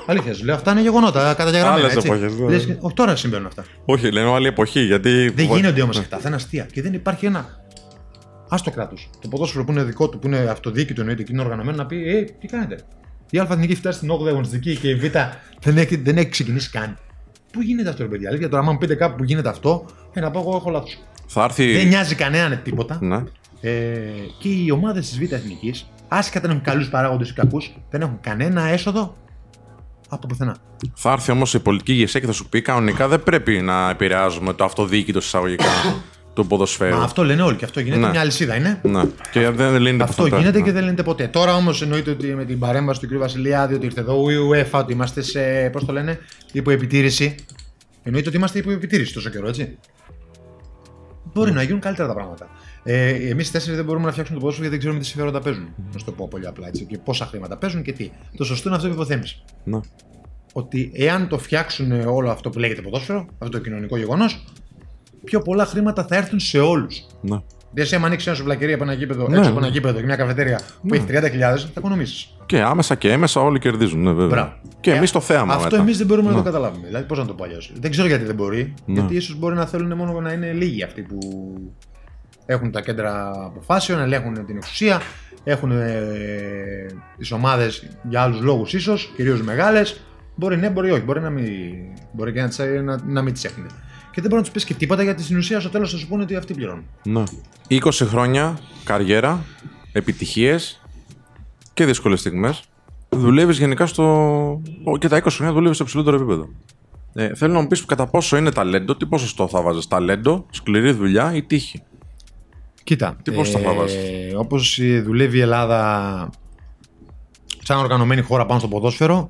Αλήθεια, σου λέω, αυτά είναι γεγονότα, καταγεγραμμένα. Άλλες έτσι. εποχές, ναι. Λες και- όχι, τώρα συμβαίνουν αυτά. Όχι, λένε άλλη εποχή. Γιατί. Δεν γίνονται όμως αυτά, θα είναι αστεία. Και δεν υπάρχει ένα. Α το κράτος. Το ποδόσφαιρο που είναι δικό του, που είναι αυτοδιοίκητο εννοείται και είναι οργανωμένο να πει: Ε, τι κάνετε; Η Α εθνική φτάσει στην 8η αγωνιστική και η Β δεν έχει, δεν έχει ξεκινήσει καν. Πού γίνεται αυτό, ρε παιδιά; Αλήθεια, τώρα, άμα μου πείτε κάπου που γίνεται αυτό, ε, να πω εγώ έχω λάθος. Θα έρθει. Δεν νοιάζει κανέναν τίποτα. Ναι. Ε, και οι ομάδες της Β Εθνικής, άσχετα αν έχουν καλούς παράγοντες ή κακούς, δεν έχουν κανένα έσοδο από πουθενά. Θα έρθει όμως η πολιτική ηγεσία και θα σου πει κανονικά δεν πρέπει να επηρεάζουμε το αυτοδιοίκητο εισαγωγικά του ποδοσφαίρου. Μα αυτό λένε όλοι και αυτό γίνεται Ναι. μια αλυσίδα είναι. Ναι. Και δεν λύνεται Αυτό ποτέ. γίνεται Ναι. και δεν λύνεται ποτέ. Τώρα όμως εννοείται ότι με την παρέμβαση του κ. Βασιλιάδη, ότι ήρθε εδώ η UEFA, ότι είμαστε σε. Πώς το λένε, υποεπιτήρηση. Εννοείται ότι είμαστε υποεπιτήρηση τόσο καιρό, έτσι. Μπορεί να γίνουν καλύτερα τα πράγματα. Ε, Εμείς οι τέσσερις δεν μπορούμε να φτιάξουμε το ποδόσφαιρο γιατί δεν ξέρουμε τι συμφέροντα παίζουν. Να σου το πω πολύ απλά έτσι. Και πόσα χρήματα παίζουν και τι. Το σωστό είναι αυτό που υποθέμεις. Ναι. Ότι εάν το φτιάξουν όλο αυτό που λέγεται ποδόσφαιρο, αυτό το κοινωνικό γεγονός, πιο πολλά χρήματα θα έρθουν σε όλους. Ναι. Δηλαδή, άμα ανοίξεις ένα σουβλακερί από ένα γήπεδο, Ναι, έξω από ναι. ένα γήπεδο και μια καφετέρια που έχει 30.000, θα οικονομήσεις. Και άμεσα και έμεσα όλοι κερδίζουν. Ναι, βέβαια. Μπράβο. Και Ε, εμείς το θέαμα Αυτό μετά. εμείς δεν μπορούμε να Ναι. το καταλάβουμε. Δηλαδή, πώς να το πω αλλιώς. Δεν ξέρω γιατί δεν μπορεί. Ναι. Γιατί ίσως μπορεί να θέλουν μόνο να είναι λίγοι αυτοί που έχουν τα κέντρα αποφάσεων, ελέγχουν την εξουσία, έχουν ε, τις ομάδες για άλλους λόγους ίσως, κυρίως μεγάλες. Μπορεί ναι, μπορεί όχι. Μπορεί, να μην, μπορεί και να, τις- να, να μην τις έχουν. Και δεν μπορεί να τους πεις και τίποτα γιατί στην ουσία στο τέλος θα σου πούνε ότι αυτοί πληρώνουν. Ναι. 20 χρόνια καριέρα, επιτυχίες και δύσκολες στιγμές. Δουλεύεις γενικά στο. ο, και τα 20 χρόνια δουλεύεις σε υψηλότερο επίπεδο. Ε, θέλω να μου πεις κατά πόσο είναι ταλέντο, τι ποσοστό θα βάζεις. Ταλέντο, σκληρή δουλειά ή τύχη; Κοίτα, Τι ποσοστό θα βάζεις; όπως ε, δουλεύει η Ελλάδα σαν οργανωμένη χώρα πάνω στο ποδόσφαιρο,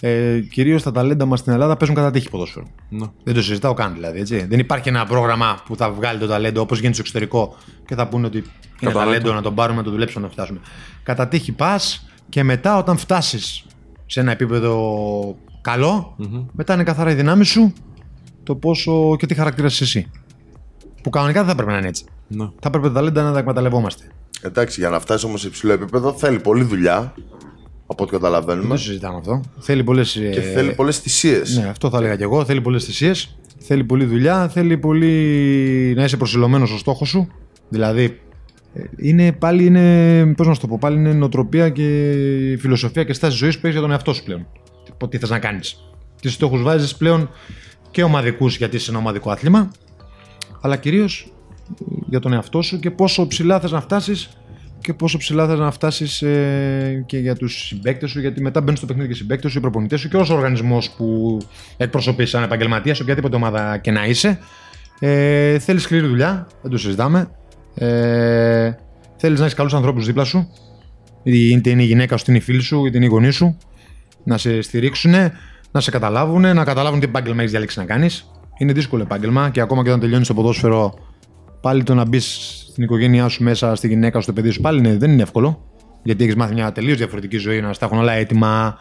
ε, κυρίως τα ταλέντα μας στην Ελλάδα παίζουν κατά τύχη ποδόσφαιρο. Ναι. Δεν το συζητάω καν δηλαδή. Έτσι. Δεν υπάρχει ένα πρόγραμμα που θα βγάλει το ταλέντο όπως γίνεται στο εξωτερικό και θα πούνε ότι είναι Κατά ταλέντο το. να τον πάρουμε, να το δουλέψουμε, να φτάσουμε. Κατά τύχη πας και μετά όταν φτάσεις σε ένα επίπεδο καλό, μετά είναι καθαρά η δύναμη σου το πόσο και τι χαρακτήρας είσαι εσύ. Που κανονικά δεν θα πρέπει να είναι έτσι. Ναι. Θα έπρεπε τα ταλέντα να τα εκμεταλλευόμαστε. Εντάξει, για να φτάσει όμως σε υψηλό επίπεδο θέλει πολλή δουλειά Από ό,τι καταλαβαίνουμε. Δεν το συζητάμε αυτό. Θέλει πολλές. Και θέλει πολλές θυσίες. Ναι, αυτό θα έλεγα και εγώ. Θέλει πολλές θυσίες. Θέλει πολλή δουλειά. Θέλει πολύ να είσαι προσιλωμένος στο στόχο σου. Δηλαδή, ε, είναι πάλι είναι, πώς να σου το πω, πάλι είναι νοοτροπία και φιλοσοφία και στάση ζωής που έχεις για τον εαυτό σου πλέον. Τι, τι θες να κάνεις. Τις στόχους βάζεις πλέον και ομαδικούς γιατί είσαι ένα ομαδικό άθλημα, αλλά κυρίως για τον εαυτό σου και πόσο ψηλά θες να φτάσεις και πόσο ψηλά θες να φτάσεις ε, και για τους συμπαίκτες σου, γιατί μετά μπαίνει στο παιχνίδι και οι συμπαίκτες σου, οι προπονητές σου και όσο οργανισμός που εκπροσωπείς σαν επαγγελματία, σε οποιαδήποτε ομάδα και να είσαι. Ε, θέλεις σκληρή δουλειά, δεν το συζητάμε. Ε, θέλεις να έχεις καλούς ανθρώπους δίπλα σου, είτε είναι η γυναίκα σου, είτε είναι η φίλη σου, είτε είναι οι γονείς σου, να σε στηρίξουν, να σε καταλάβουν, να καταλάβουν τι επάγγελμα έχεις διαλέξει να κάνεις. Είναι δύσκολο επάγγελμα και ακόμα και όταν τελειώνεις το ποδόσφαιρο, πάλι το να μπεις στην οικογένειά σου μέσα, στη γυναίκα σου, στο παιδί σου, πάλι είναι, δεν είναι εύκολο. Γιατί έχεις μάθει μια τελείως διαφορετική ζωή, να στα έχουν όλα έτοιμα,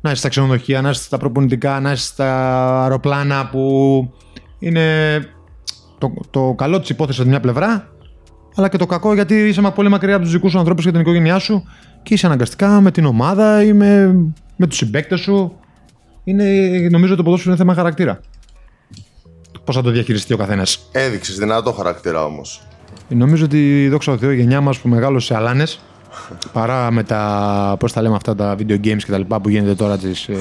να είσαι στα ξενοδοχεία, να είσαι στα προπονητικά, να είσαι στα αεροπλάνα που είναι το, το καλό της υπόθεσης από μια πλευρά, αλλά και το κακό γιατί είσαι πολύ μακριά από τους δικούς σου ανθρώπους και την οικογένειά σου και είσαι αναγκαστικά με την ομάδα ή με, με τους συμπαίκτες σου. Είναι, νομίζω το ποδόσφαιρο είναι θέμα χαρακτήρα. Πώς θα το διαχειριστεί ο καθένας; Έδειξες δυνατό χαρακτήρα όμως. Νομίζω ότι δόξα τω Θεώ η γενιά μας που μεγάλωσε σε αλάνες παρά με τα. Πώς τα λέμε αυτά τα video games και τα λοιπά που γίνεται τώρα. Τις, ε,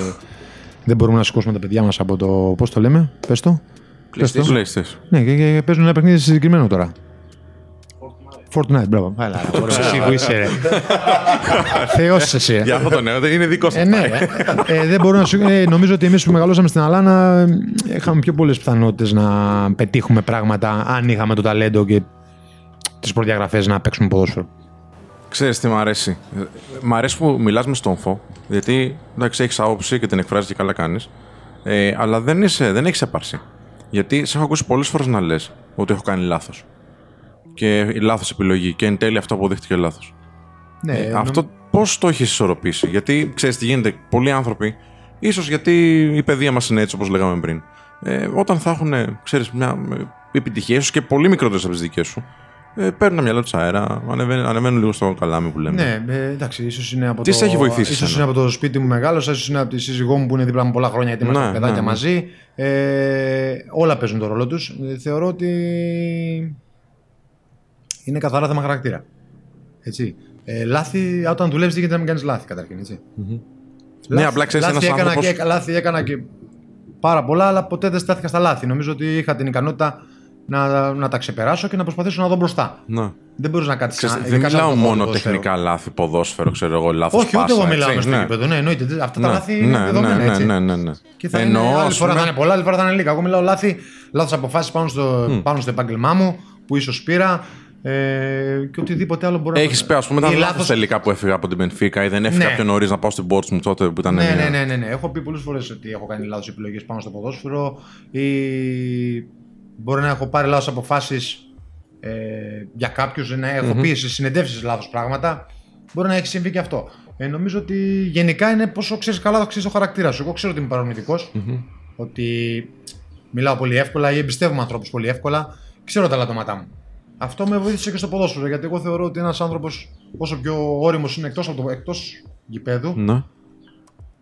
δεν μπορούμε να σηκώσουμε τα παιδιά μας από το. Πώς το λέμε, πες το. Πες το. PlayStation. Ναι, και, και παίζουν ένα παιχνίδι συγκεκριμένο τώρα. Fortnite, μπράβο. Έλα, ρε, εσύ που είσαι, ρε. Θεός εσύ. Για αυτό το νέο δεν είναι δικό σα. Ε, ναι, ε, ε, δεν μπορώ να σου... ε, νομίζω ότι εμείς που μεγαλώσαμε στην Αλάνα ε, είχαμε πιο πολλές πιθανότητες να πετύχουμε πράγματα αν είχαμε το ταλέντο και τις προδιαγραφές να παίξουμε ποδόσφαιρο. Ξέρεις τι μ' αρέσει. Ε, Μ' αρέσει που μιλάς μες στόμφο, γιατί εντάξει, έχεις άποψη και την εκφράζεις και καλά κάνεις, ε, αλλά δεν, είσαι, δεν έχεις έπαρση. Γιατί σε έχω ακούσει πολλές φορές να λες ότι έχω κάνει λάθος. Και η λάθος επιλογή και εν τέλει αυτό αποδείχτηκε λάθος. Ναι, Ε, αυτό πώς το έχεις ισορροπήσει; Γιατί ξέρεις τι γίνεται, πολλοί άνθρωποι, ίσως γιατί η παιδεία μας είναι έτσι όπως λέγαμε πριν, ε, όταν θα έχουν, ε, ξέρεις, μια ε, επιτυχία, ίσως και πολύ μικρότερες από τις δικές σου, ε, παίρνουν τα μυαλά τους αέρα, ανεβαίνουν, ανεβαίνουν λίγο στο καλάμι που λέμε. Ναι, ε, εντάξει, ίσως είναι από Τι το. σε έχει βοηθήσει Ίσως εσένα; είναι από το σπίτι μου μεγάλο, ίσως είναι από τη σύζυγό μου που είναι δίπλα μου πολλά χρόνια γιατί είμαστε Ναι, παιδάκια ναι, ναι. μαζί. Ε, όλα παίζουν τον ρόλο τους. θεωρώ ότι είναι καθαρά θέμα χαρακτήρα. Έτσι. Ε, λάθη, όταν δουλεύεις, δεν γίνεται να μην κάνεις λάθη καταρχήν. Έτσι. Ναι, απλά ξέρεις, λάθη, ένας έκανα άνθρωπος- και, λάθη έκανα και πάρα πολλά, αλλά ποτέ δεν στάθηκα στα λάθη. Νομίζω ότι είχα την ικανότητα να, να τα ξεπεράσω και να προσπαθήσω να δω μπροστά. Ναι. Δεν μπορείς να κάτσεις Ξέρεις, δεν μιλάω μόνο τεχνικά λάθη, ποδόσφαιρο, ξέρω εγώ, λάθος όχι, ούτε εγώ μιλάω στο γήπεδο. Ναι, εννοείται. Αυτά τα λάθη είναι ναι, δεδομένα. ναι, έτσι. ναι, ναι, ναι. Και θα Εννοώ, είναι, άλλη ας φορά πούμε, θα είναι πολλά, άλλη φορά θα είναι λίγα. Εγώ μιλάω λάθη, λάθος αποφάσεις πάνω, στο, πάνω στο επάγγελμά μου που ίσως πήρα ε, και οτιδήποτε άλλο μπορεί Έχεις πει, ας πούμε, Ή ήταν λάθος- λάθο τελικά που έφυγα από την Μπενφίκα ή δεν έφυγα Ναι. πιο νωρί να πάω στην Portsmouth τότε που ήταν. Ναι, μια- ναι, ναι, ναι, ναι. Έχω πει πολλές φορές ότι έχω κάνει λάθος επιλογές πάνω στο ποδόσφαιρο ή μπορεί να έχω πάρει λάθος αποφάσεις ε, για κάποιους, να έχω πει σε συνεντεύξεις λάθος πράγματα. Μπορεί να έχει συμβεί και αυτό. Ε, νομίζω ότι γενικά είναι πόσο ξέρεις καλά, το ξέρεις το χαρακτήρας σου. Εγώ ξέρω ότι είμαι παρορμητικός, ότι μιλάω πολύ εύκολα ή εμπιστεύομαι ανθρώπους πολύ εύκολα. Ξέρω τα λατώματά μου. Αυτό με βοήθησε και στο ποδόσφαιρο γιατί εγώ θεωρώ ότι ένας άνθρωπος, όσο πιο όριμος είναι εκτός εκτός γηπέδου, Ναι.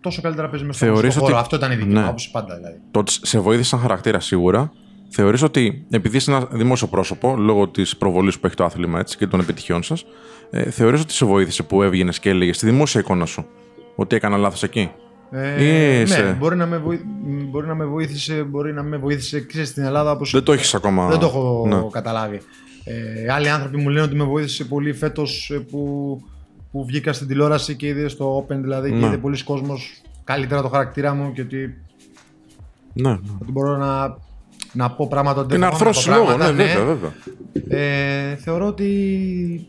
τόσο καλύτερα παίζει μέσα Θεωρείς στο χώρο. ότι- Αυτό ήταν η δική Ναι. μου άποψη πάντα δηλαδή. Το ότι σε βοήθησε σαν χαρακτήρα σίγουρα. Θεωρείς ότι επειδή είσαι ένα δημόσιο πρόσωπο, λόγω της προβολής που έχει το άθλημα έτσι, και των επιτυχιών σας, ε, θεωρείς ότι σε βοήθησε που έβγαινες και έλεγες στη δημόσια εικόνα σου ότι έκανα λάθος εκεί; Ε, Είσαι. ναι, μπορεί να, με βοή- μ, μπορεί να με βοήθησε, μπορεί να με βοήθησε ξέρεις, στην Ελλάδα όπως Δεν το έχεις ακόμα. δεν το έχω Ναι. καταλάβει. Ε, άλλοι άνθρωποι μου λένε ότι με βοήθησε πολύ φέτος ε, που, που βγήκα στην τηλεόραση και είδε στο Open δηλαδή και Ναι. είδε πολλοί κόσμος καλύτερα το χαρακτήρα μου και ότι, Ναι. ναι. ότι μπορώ να, να πω πράγματα ότι Και να δεν φοβάμαι αρθρώσει από λόγο, ναι, πράγματα, βέβαια, βέβαια. Ε, θεωρώ ότι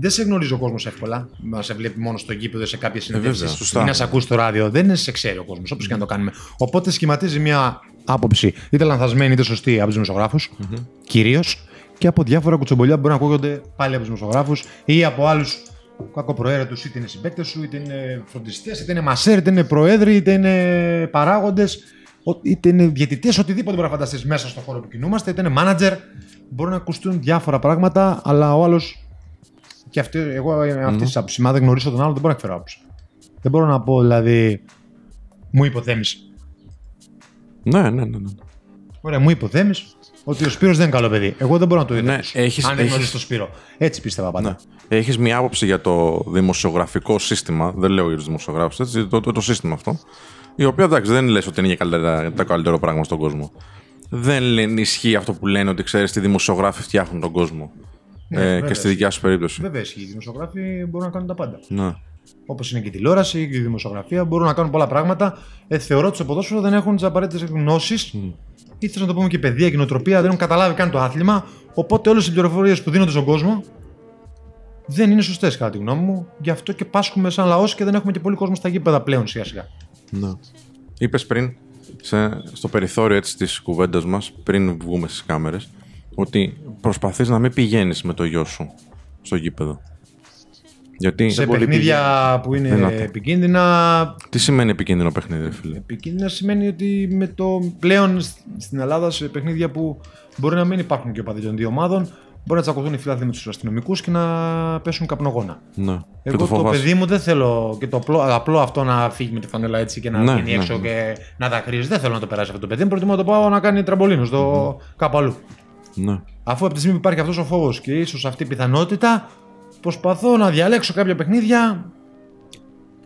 δεν σε γνωρίζει ο κόσμος εύκολα. Να σε βλέπει μόνο στο γήπεδο σε κάποιες συνεντεύξεις. βέβαια, σωστά. ή να σε ακούσει στο ράδιο. Δεν σε ξέρει ο κόσμος, όπως και να το κάνουμε. Οπότε σχηματίζει μια άποψη, είτε λανθασμένη είτε σωστή, από τους δημοσιογράφους, κυρίως, και από διάφορα κουτσομπολιά που μπορεί να ακούγονται πάλι από τους δημοσιογράφου ή από άλλους κακοπροαίρετους, είτε είναι συμπαίκτες σου, είτε είναι φροντιστές, είτε είναι μασέρ, είτε είναι προέδροι, είτε είναι παράγοντες, είτε είναι διαιτητές, οτιδήποτε μπορεί να φανταστείς μέσα στον χώρο που κινούμαστε, είτε είναι manager. Μπορεί να ακουστούν διάφορα πράγματα, αλλά ο άλλος. Και αυτή, εγώ είμαι αυτή τη άποψη. Μα δεν γνωρίζω τον άλλο, δεν μπορώ να εκφέρω άποψη. Δεν μπορώ να πω δηλαδή. Μου υποθέμησε. Ναι, ναι, ναι. ναι. Ωραία, μου υποθέμησε ότι ο Σπύρος δεν είναι καλό παιδί. Εγώ δεν μπορώ να το δω. Ναι, έχεις- αν δεν έχεις- γνωρίζει τον Σπύρο. Έτσι πίστευα πάντα. Ναι. Έχεις μια άποψη για το δημοσιογραφικό σύστημα. Δεν λέω για τους δημοσιογράφους, έτσι. Το, το, το σύστημα αυτό. Η οποία εντάξει, δεν λες ότι είναι για καλύτερα, το καλύτερο πράγμα στον κόσμο. Δεν λένε, ισχύει αυτό που λένε ότι ξέρεις τι δημοσιογράφοι φτιάχνουν τον κόσμο. Ναι, ε, βέβαια. και στη δικιά σου περίπτωση. Βέβαια, ισχύει. Οι δημοσιογράφοι μπορούν να κάνουν τα πάντα. Ναι. Όπως είναι και η τηλεόραση και η δημοσιογραφία, μπορούν να κάνουν πολλά πράγματα. Ε, θεωρώ ότι στο ποδόσφαιρο δεν έχουν τις απαραίτητες γνώσεις ή θε να το πούμε και παιδεία και νοοτροπία, δεν έχουν καταλάβει καν το άθλημα. Οπότε όλες οι πληροφορίες που δίνονται στον κόσμο δεν είναι σωστές κατά τη γνώμη μου. Γι' αυτό και πάσχουμε σαν λαός και δεν έχουμε και πολύ κόσμο στα γήπεδα πλέον σιγά σιγά. Ναι. Είπες πριν, σε, στο περιθώριο έτσι της κουβέντας μας, πριν βγούμε στις κάμερες, ότι προσπαθείς να μην πηγαίνεις με το γιο σου στο γήπεδο. Γιατί Σε πολύ παιχνίδια που είναι Δυνατά. επικίνδυνα, τι σημαίνει επικίνδυνο παιχνίδι, ρε φίλε; επικίνδυνα σημαίνει ότι με το πλέον σ- στην Ελλάδα σε παιχνίδια που μπορεί να μην υπάρχουν και οπαδοί των δύο ομάδων, μπορεί να τσακωθούν οι φιλάθλοι με τους αστυνομικούς και να πέσουν καπνογόνα. Ναι. και Εγώ το το, φοβάσαι. παιδί μου δεν θέλω και το απλό, απλό αυτό να φύγει με τη φανέλα έτσι και να Ναι, βγει ναι, έξω ναι. και να τα κρύζει. Δεν θέλω να το περάσει αυτό το παιδί μου. Προτιμώ να το πάω να κάνει τραμπολίνο στο κάπου αλλού. Ναι. Αφού από τη στιγμή που υπάρχει αυτός ο φόβος και ίσως αυτή η πιθανότητα, προσπαθώ να διαλέξω κάποια παιχνίδια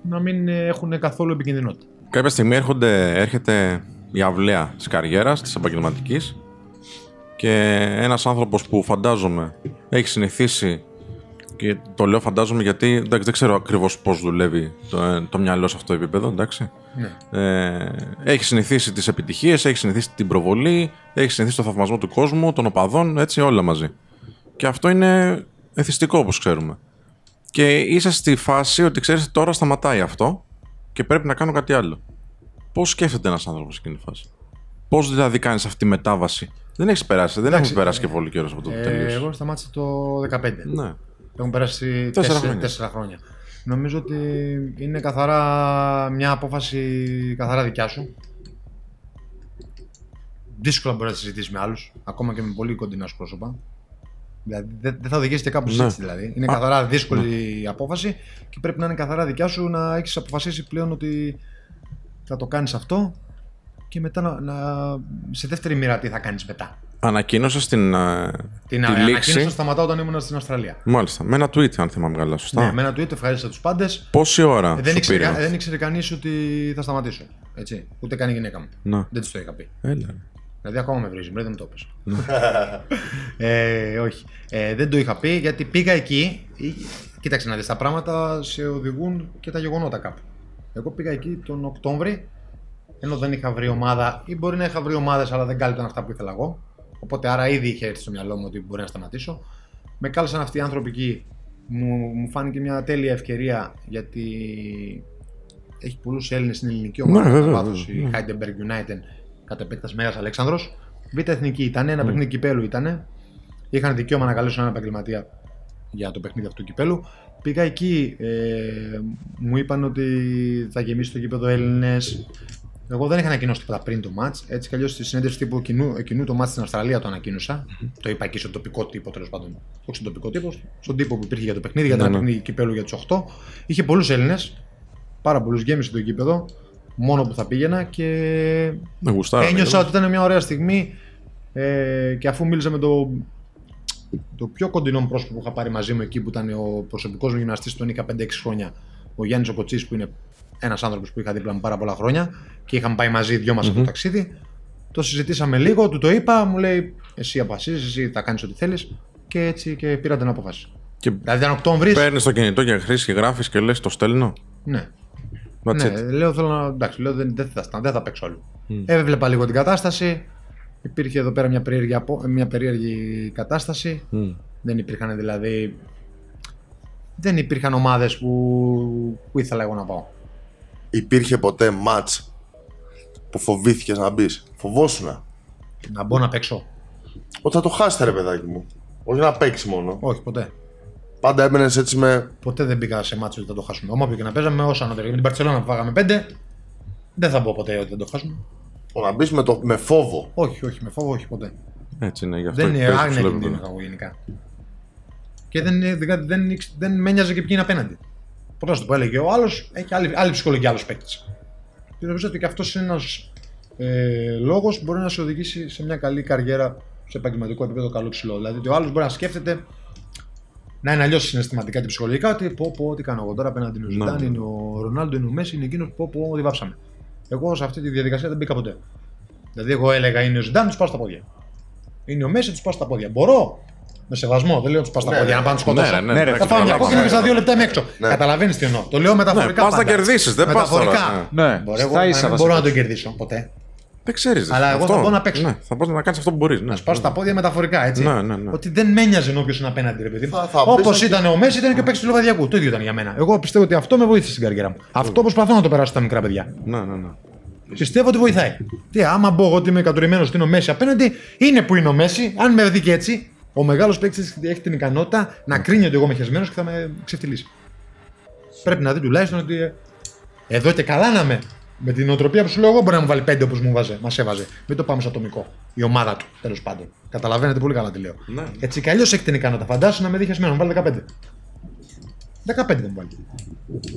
να μην ε, έχουν καθόλου επικινδυνότητα. Κάποια στιγμή έρχονται, έρχεται η αυλαία της καριέρας, της επαγγελματικής και ένας άνθρωπος που φαντάζομαι έχει συνηθίσει και το λέω φαντάζομαι γιατί εντάξει, δεν ξέρω ακριβώς πώς δουλεύει το, ε, το μυαλό σε αυτό το επίπεδο, εντάξει. Ναι. Ε, έχει συνηθίσει τις επιτυχίες, έχει συνηθίσει την προβολή, έχει συνηθίσει το θαυμασμό του κόσμου, των οπαδών, έτσι όλα μαζί. Και αυτό είναι εθιστικό όπως ξέρουμε. Και είσαι στη φάση ότι ξέρεις τώρα σταματάει αυτό και πρέπει να κάνω κάτι άλλο. Πώς σκέφτεται ένας άνθρωπος εκείνη τη φάση; Πώς δηλαδή κάνεις αυτή τη μετάβαση; Δεν έχεις περάσει, δεν Εντάξει, έχουμε περάσει και πολύ καιρός από το που Ε, τελείωσε. εγώ σταμάτησα το 2015. Ναι. Έχουν περάσει Τέσσερα τέσσερα, χρόνια. τέσσερα χρόνια. Νομίζω ότι είναι καθαρά μια απόφαση καθαρά δικιά σου. Δύσκολα μπορεί να τη συζητήσεις με άλλους, ακόμα και με πολύ κοντινά σου πρόσωπα. Δηλαδή δεν δεν θα οδηγήσει και κάπου Ναι. συζήτηση δηλαδή. Είναι καθαρά δύσκολη η απόφαση και πρέπει να είναι καθαρά δικιά σου να έχεις αποφασίσει πλέον ότι θα το κάνεις αυτό και μετά να, να- σε δεύτερη μοίρα τι θα κάνεις μετά. Ανακοίνωσες την, ε, Την τη ανακοίνωση λήξη. σταματάω όταν ήμουν στην Αυστραλία. Μάλιστα. Με ένα tweet, αν θυμάμαι καλά. Σωστά. Ναι, με ένα tweet ευχαρίστησα τους πάντες. Πόση ώρα δεν, σου ήξερε, πήρε; κα- δεν ήξερε κανείς ότι θα σταματήσω. Έτσι. Ούτε καν η γυναίκα μου. Να. Δεν της το είχα πει. Έλα. Δηλαδή ακόμα με βρίζει, δεν μου το έπεσε. Ναι. ε, όχι. Ε, δεν το είχα πει γιατί πήγα εκεί. ή- Κοίταξε να δεις, τα πράγματα σε οδηγούν και τα γεγονότα κάπου. Εγώ πήγα εκεί τον Οκτώβρη, ενώ δεν είχα βρει ομάδα, ή μπορεί να είχα βρει ομάδες, αλλά δεν κάλυπταν αυτά που ήθελα εγώ. Οπότε άρα ήδη είχε έρθει στο μυαλό μου ότι μπορεί να σταματήσω. Με κάλεσαν αυτοί οι άνθρωποι εκεί. Μου, μου φάνηκε μια τέλεια ευκαιρία γιατί έχει πολλούς Έλληνες στην ελληνική ομάδα. Ναι, κατά βέβαια, βάθος, βέβαια, η Heidelberg United, κατά επέκταση Μέγας Αλέξανδρος. Β' εθνική ήταν, ένα παιχνίδι κυπέλου ήταν. Είχαν δικαίωμα να καλέσουν έναν επαγγελματία για το παιχνίδι αυτού του κυπέλου. Πήγα εκεί, ε, μου είπαν ότι θα γεμίσει το γήπεδο Έλληνες. Εγώ δεν είχα ανακοινώσει τίποτα πριν το match. Έτσι κι αλλιώς στη συνέντευξη τύπου κοινού, εκείνου το match στην Αυστραλία το ανακοίνωσα. Το είπα εκεί στον τοπικό τύπο τέλος πάντων. Όχι στον τοπικό τύπο, στον τύπο που υπήρχε για το παιχνίδι, για το Ναι, ένα ναι. παιχνίδι κυπέλου για τους 8. Είχε πολλούς Έλληνες, πάρα πολλούς, γέμισε το γήπεδο. Μόνο που θα πήγαινα και Με γουστάρα. Ένιωσα ότι ήταν μια ωραία στιγμή ε, και αφού μίλησα με το, το πιο κοντινό μου πρόσωπο που είχα πάρει μαζί μου εκεί που ήταν ο προσωπικός μου γυμναστής τον είχα 5-6 χρόνια, ο Γιάννης Οκοτσής που είναι ένας άνθρωπος που είχα δίπλα μου πάρα πολλά χρόνια και είχαμε πάει μαζί δυο μας αυτό το ταξίδι. Το συζητήσαμε λίγο, του το είπα, μου λέει εσύ αποφασίζεις, εσύ θα κάνεις ό,τι θέλεις και έτσι και πήρα την απόφαση. Και Δηλαδή ήταν Οκτώβρης. παίρνεις το κινητό για χρήση και γράφεις και λες: Το στέλνω. Ναι. That's Ναι, it. λέω θέλω να. Εντάξει, λέω δεν, δεν, θα, στά- δεν θα παίξω άλλο. Έβλεπα λίγο την κατάσταση. Υπήρχε εδώ πέρα μια περίεργη, απο- μια περίεργη κατάσταση. Μμ. Δεν υπήρχαν δηλαδή. Δεν υπήρχαν ομάδες που, που ήθελα εγώ να πάω. Υπήρχε ποτέ match που φοβήθηκες να μπεις; Φοβόσουνα; Να μπω να παίξω. Ότι θα το χάσετε, ρε παιδάκι μου. Όχι να παίξεις μόνο. Όχι, ποτέ. Πάντα έμπαινε έτσι με. Ποτέ δεν πήγα σε μάτσο ότι θα το χάσουμε. Όμω και να παίζαμε όσο ανώτερο. Με την Παρσελόνα που φάγαμε πέντε, δεν θα πω ποτέ ότι θα το χάσουμε. να μπει με, το... με φόβο. Όχι, όχι, με φόβο, όχι ποτέ. Έτσι είναι, γι' αυτό Δεν και είναι παίζεις άγνοια ψηλό κινδύνου επίπεδο. εγώ γενικά. Και δεν, δεν, δεν, δεν, δεν με νοιάζε και ποιοι είναι απέναντι. Πρωτό που έλεγε ο άλλος έχει άλλη, άλλη ψυχολογία άλλος παίκτης. Και νομίζω ότι και αυτός είναι ένας ε, λόγος που μπορεί να σε οδηγήσει σε μια καλή καριέρα σε επαγγελματικό επίπεδο καλό ψηλό. Δηλαδή ότι ο άλλος μπορεί να σκέφτεται να είναι αλλιώς συναισθηματικά και ψυχολογικά ότι πω, πω, τι κάνω εγώ τώρα απέναντι είναι ο Ζιντάν, ναι. είναι ο Ρονάλντο, είναι ο Μέση, είναι εκείνος που πω, ότι βάψαμε. Εγώ σε αυτή τη διαδικασία δεν μπήκα ποτέ. Δηλαδή, εγώ έλεγα είναι ο Ζιντάν, τους πάω στα πόδια. Είναι ο Μέση, τους πάω στα πόδια. Μπορώ με σεβασμό, δεν λέω τους πάω στα Ναι, πόδια ναι. να πάνε να τους σκοτώσω. Ναι, ναι, ναι, θα ναι, φάω μια καταλάβαμε. κόκκινη και στα δύο λεπτά είμαι έξω. Ναι. Καταλαβαίνεις τι εννοώ. Το λέω μεταφορικά. Ναι, πας να πάντα. κερδίσεις, δεν πας τώρα, Μεταφορικά. ναι. Μπορεί εγώ Στα να ίσα μην θα μπορώ σε να τον κερδίσω ποτέ. Δεν ξέρεις. Αλλά εγώ θα πάω να παίξω. Ναι, θα πας να κάνεις αυτό που μπορείς. Ναι. Να σπάσω τα πόδια μεταφορικά, έτσι. Ναι, ναι, ναι. Ότι δεν με ένοιαζε όποιο είναι απέναντι, ρε παιδί. Θα- θα Όπως πεις ότι- ήταν ο Μέσης, ήταν και ο παίκτης του Λοβαδιακού. Το ίδιο ήταν για μένα. Εγώ πιστεύω ότι αυτό με βοήθησε στην καριέρα μου. Αυτό προσπαθώ να το περάσω στα μικρά παιδιά. Ναι, ναι, ναι. Πιστεύω ότι βοηθάει. Τι, άμα μπω εγώ ότι είμαι κατουρημένο ότι είναι ο Μέση απέναντι, είναι που είναι ο Μέση. Αν με δει και έτσι, ο μεγάλος παίκτης έχει την ικανότητα να κρίνει ότι εγώ είμαι χεσμένος και θα με ξεφτυλίσει. Πρέπει να δει τουλάχιστον ότι ε, εδώ και καλά να είμαι. Με την οτροπία που σου λέω εγώ μπορεί να μου βάλει πέντε όπως μου βάζε, μας έβαζε. Μην το πάμε στο ατομικό. Η ομάδα του, τέλος πάντων. Καταλαβαίνετε πολύ καλά τι λέω. Ναι. Έτσι κι αλλιώς έχει την ικανότητα. Φαντάσου να με δεις χεσμένο, μου βάλει 15. 15 δεν μου βάλει.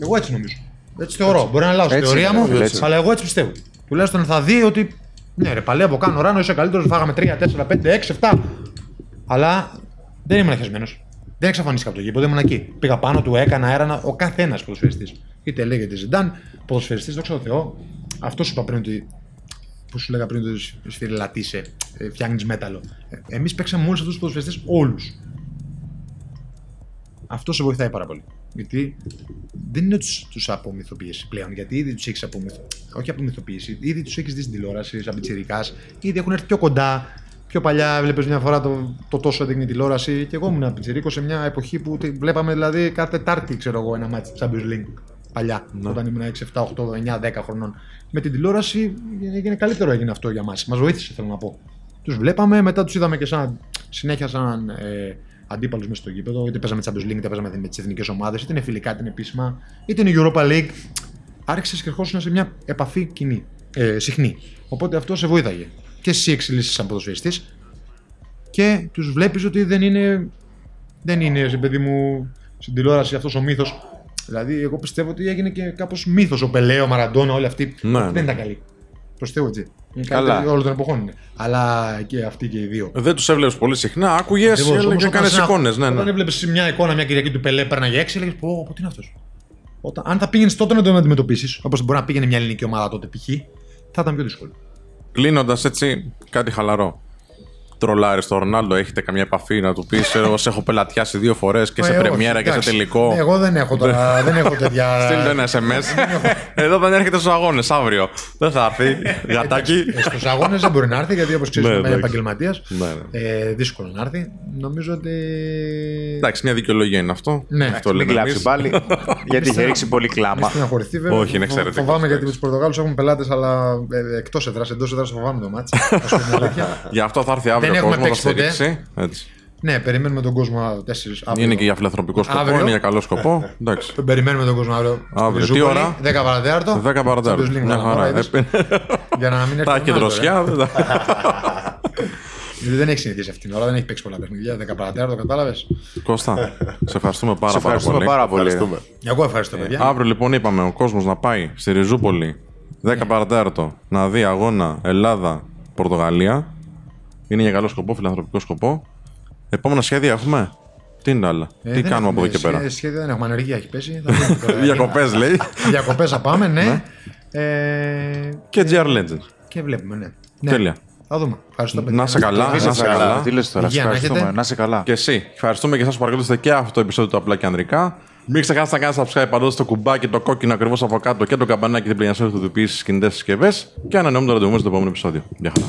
Εγώ έτσι νομίζω. Έτσι θεωρώ. Μπορεί να αλλάζω τη Έτσι θεωρία είναι, μου, φίλε, έτσι. αλλά εγώ έτσι πιστεύω. Τουλάχιστον θα δει ότι ναι, ρε, παλεύω, κάνω ράνο, είσαι καλύτερος, φάγαμε 3, 4, 5, 6, 7. Αλλά δεν ήμουν χεσμένο. Δεν εξαφανίστηκα από το γήπεδο, ήμουν εκεί. Πήγα πάνω του, έκανα, έρανα, ο καθένας ποδοσφαιριστής. Είτε λέγεται Ζιντάν, ποδοσφαιριστής, δόξα τω Θεώ. Αυτός σου είπα πριν ότι. Που σου λέγα πριν ότι σφυριλατείσαι, φτιάχνεις μέταλλο. Εμείς παίξαμε όλους αυτούς τους ποδοσφαιριστές, όλους. Αυτό σε βοηθάει πάρα πολύ. Γιατί δεν είναι τους τους απομυθοποιήσει πλέον, γιατί ήδη τους έχεις απομυθοποιήσει. Όχι απομυθοποιήσει, ήδη τους έχεις δει στην τηλεόραση, σαν πιτσιρικάς, ήδη έχουν έρθει πιο κοντά. Πιο παλιά έβλεπε μια φορά το, το τόσο έδειχνε η τηλεόραση και εγώ ήμουν πιτσιρίκο σε μια εποχή που τι- βλέπαμε δηλαδή κάθε Τετάρτη, ξέρω εγώ, ένα μάτι Champions League. Παλιά, όταν ήμουν 6, 7, 8, 9, 10 χρονών. Με την τηλεόραση έγινε καλύτερο έγινε αυτό για μας. Μας βοήθησε, θέλω να πω. Τους βλέπαμε, μετά τους είδαμε και σαν, συνέχεια σαν ε, αντίπαλους μέσα στο γήπεδο. Είτε παίζαμε Champions League, είτε παίζαμε με τις εθνικές ομάδες, είτε είναι φιλικά, είτε είναι επίσημα, είτε είναι Europa League. Άρχισες και ερχόσουν σε μια επαφή κοινή, ε, συχνή. Οπότε αυτό σε βοήθαγε. Και εσύ εξελίσσει σαν ποδοσφαιριστής και τους βλέπεις ότι δεν είναι, δεν είναι, σε παιδί μου, στην τηλεόραση αυτός ο μύθος. Δηλαδή, εγώ πιστεύω ότι έγινε και κάπως μύθος ο Πελέ, ο Μαραντόνα, όλοι αυτοί. Ναι, δεν ναι. ήταν καλοί. Προ Θεού, έτσι. Είναι Καλά. καλύτεροι όλων των εποχών είναι. Αλλά και αυτοί και οι δύο. Δεν τους έβλεπες πολύ συχνά, άκουγες Ακριβώς, όμως και όταν έκανε σε ένα- εικόνες. Ναι, Όταν ναι. έβλεπες μια εικόνα μια Κυριακή του Πελέ, πέρναγε έξι, έλεγες Πω, πω, τι είναι αυτός. Όταν, αν θα πήγαινες τότε να τον αντιμετωπίσεις, όπως μπορεί να πήγαινε μια ελληνική ομάδα τότε π.χ., θα ήταν πιο δύσκολο. Κλείνοντας έτσι, κάτι χαλαρό. Τρολάρι στο Ρονάλντο, έχετε καμιά επαφή να του πεις: Εγώ σε έχω πελατιάσει δύο φορές και σε Ε, όχι, πρεμιέρα και σε εντάξει. τελικό. Ναι, εγώ δεν έχω τώρα. δεν έχω τέτοια. Στείλτε ένα SMS. Εδώ δεν έρχεται στους αγώνες αύριο. Δεν θα έρθει. Γατάκι. Στους αγώνες δεν μπορεί να έρθει γιατί όπως ξέρεις Ναι, είναι εντάξει. επαγγελματίας. Ναι, ναι. Ε, δύσκολο να έρθει. Νομίζω ότι. Εντάξει, μια δικαιολογία είναι αυτό. Ναι. αυτό Μην λέμε κλάψει εμείς. πάλι, γιατί είχε ρίξει πολύ Μη κλάμα. στεναχωρηθεί, βέβαια. Όχι, είναι Φο- εξαιρετικός Φοβάμαι γιατί παίκτης. τους Πορτογάλους έχουν πελάτες, αλλά ε, εκτός έδρας, εντός έδρας φοβάμαι το μάτι. Γι' αυτό θα έρθει αύριο Δεν ο έχουμε κόσμο να παίξει ποτέ. στηρίξει. Έτσι. ναι, περιμένουμε τον κόσμο 4 αύριο. Είναι και για φιλανθρωπικό σκοπό, Αύριο. είναι για καλό σκοπό. Εντάξει. Τον περιμένουμε τον κόσμο αύριο. Αύριο. Στη Τι Ζούπολη, ώρα; 10 παρατέταρτο. 10 παρατέταρτο. Champions League Μια θα χαρά. πάμε, είδες. Ε, Για να μην έρθει Τα ο έχει και Ρονάλντο, δροσιά. δεν τα- Γιατί δεν έχει συνηθίσει αυτήν την ώρα, δεν έχει παίξει πολλά παιχνίδια. 10 παρατέταρτο, κατάλαβες. Κώστα, σε ευχαριστούμε πάρα, Σε πάρα ευχαριστούμε πολύ. πάρα πολύ. Ευχαριστούμε. Εγώ ευχαριστώ, παιδιά. Αύριο λοιπόν είπαμε ο κόσμος να πάει στη Ριζούπολη 10 παρατέταρτο να δει αγώνα Ελλάδα-Πορτογαλία. Είναι για καλό σκοπό, φιλανθρωπικό σκοπό. Επόμενα σχέδια έχουμε; Τι είναι τα άλλα; Ε, Τι δεν κάνουμε από έχουμε εδώ και πέρα; σχέ- Σχέδια δεν έχουμε. Ανεργία έχει πέσει. Θα δούμε τώρα. Διακοπές λέει. Διακοπές θα πάμε, ναι. Ε, και GR Legends. και βλέπουμε, ναι. Ναι. Τέλεια. Θα δούμε. Ευχαριστώ, παιδιά. Να σε καλά, είστε να σε καλά. καλά. Τι λες τώρα, σε Υγεία να ευχαριστούμε. έχετε. Να είσαι καλά. Και εσύ. Ευχαριστούμε και εσάς που παρακολουθήσατε και αυτό το επεισόδιο του Απλά και Ανδρικά. Μην ξεχάσετε να κάνετε subscribe παντού στο κουμπάκι το κόκκινο ακριβώς από κάτω και το καμπανάκι την πληνιασμένη του ειδοποιήσεις στι κινητές συσκευές. Και ανανεώνουμε το ραντεβού μας στο επόμενο επεισόδιο. Γεια χαρά.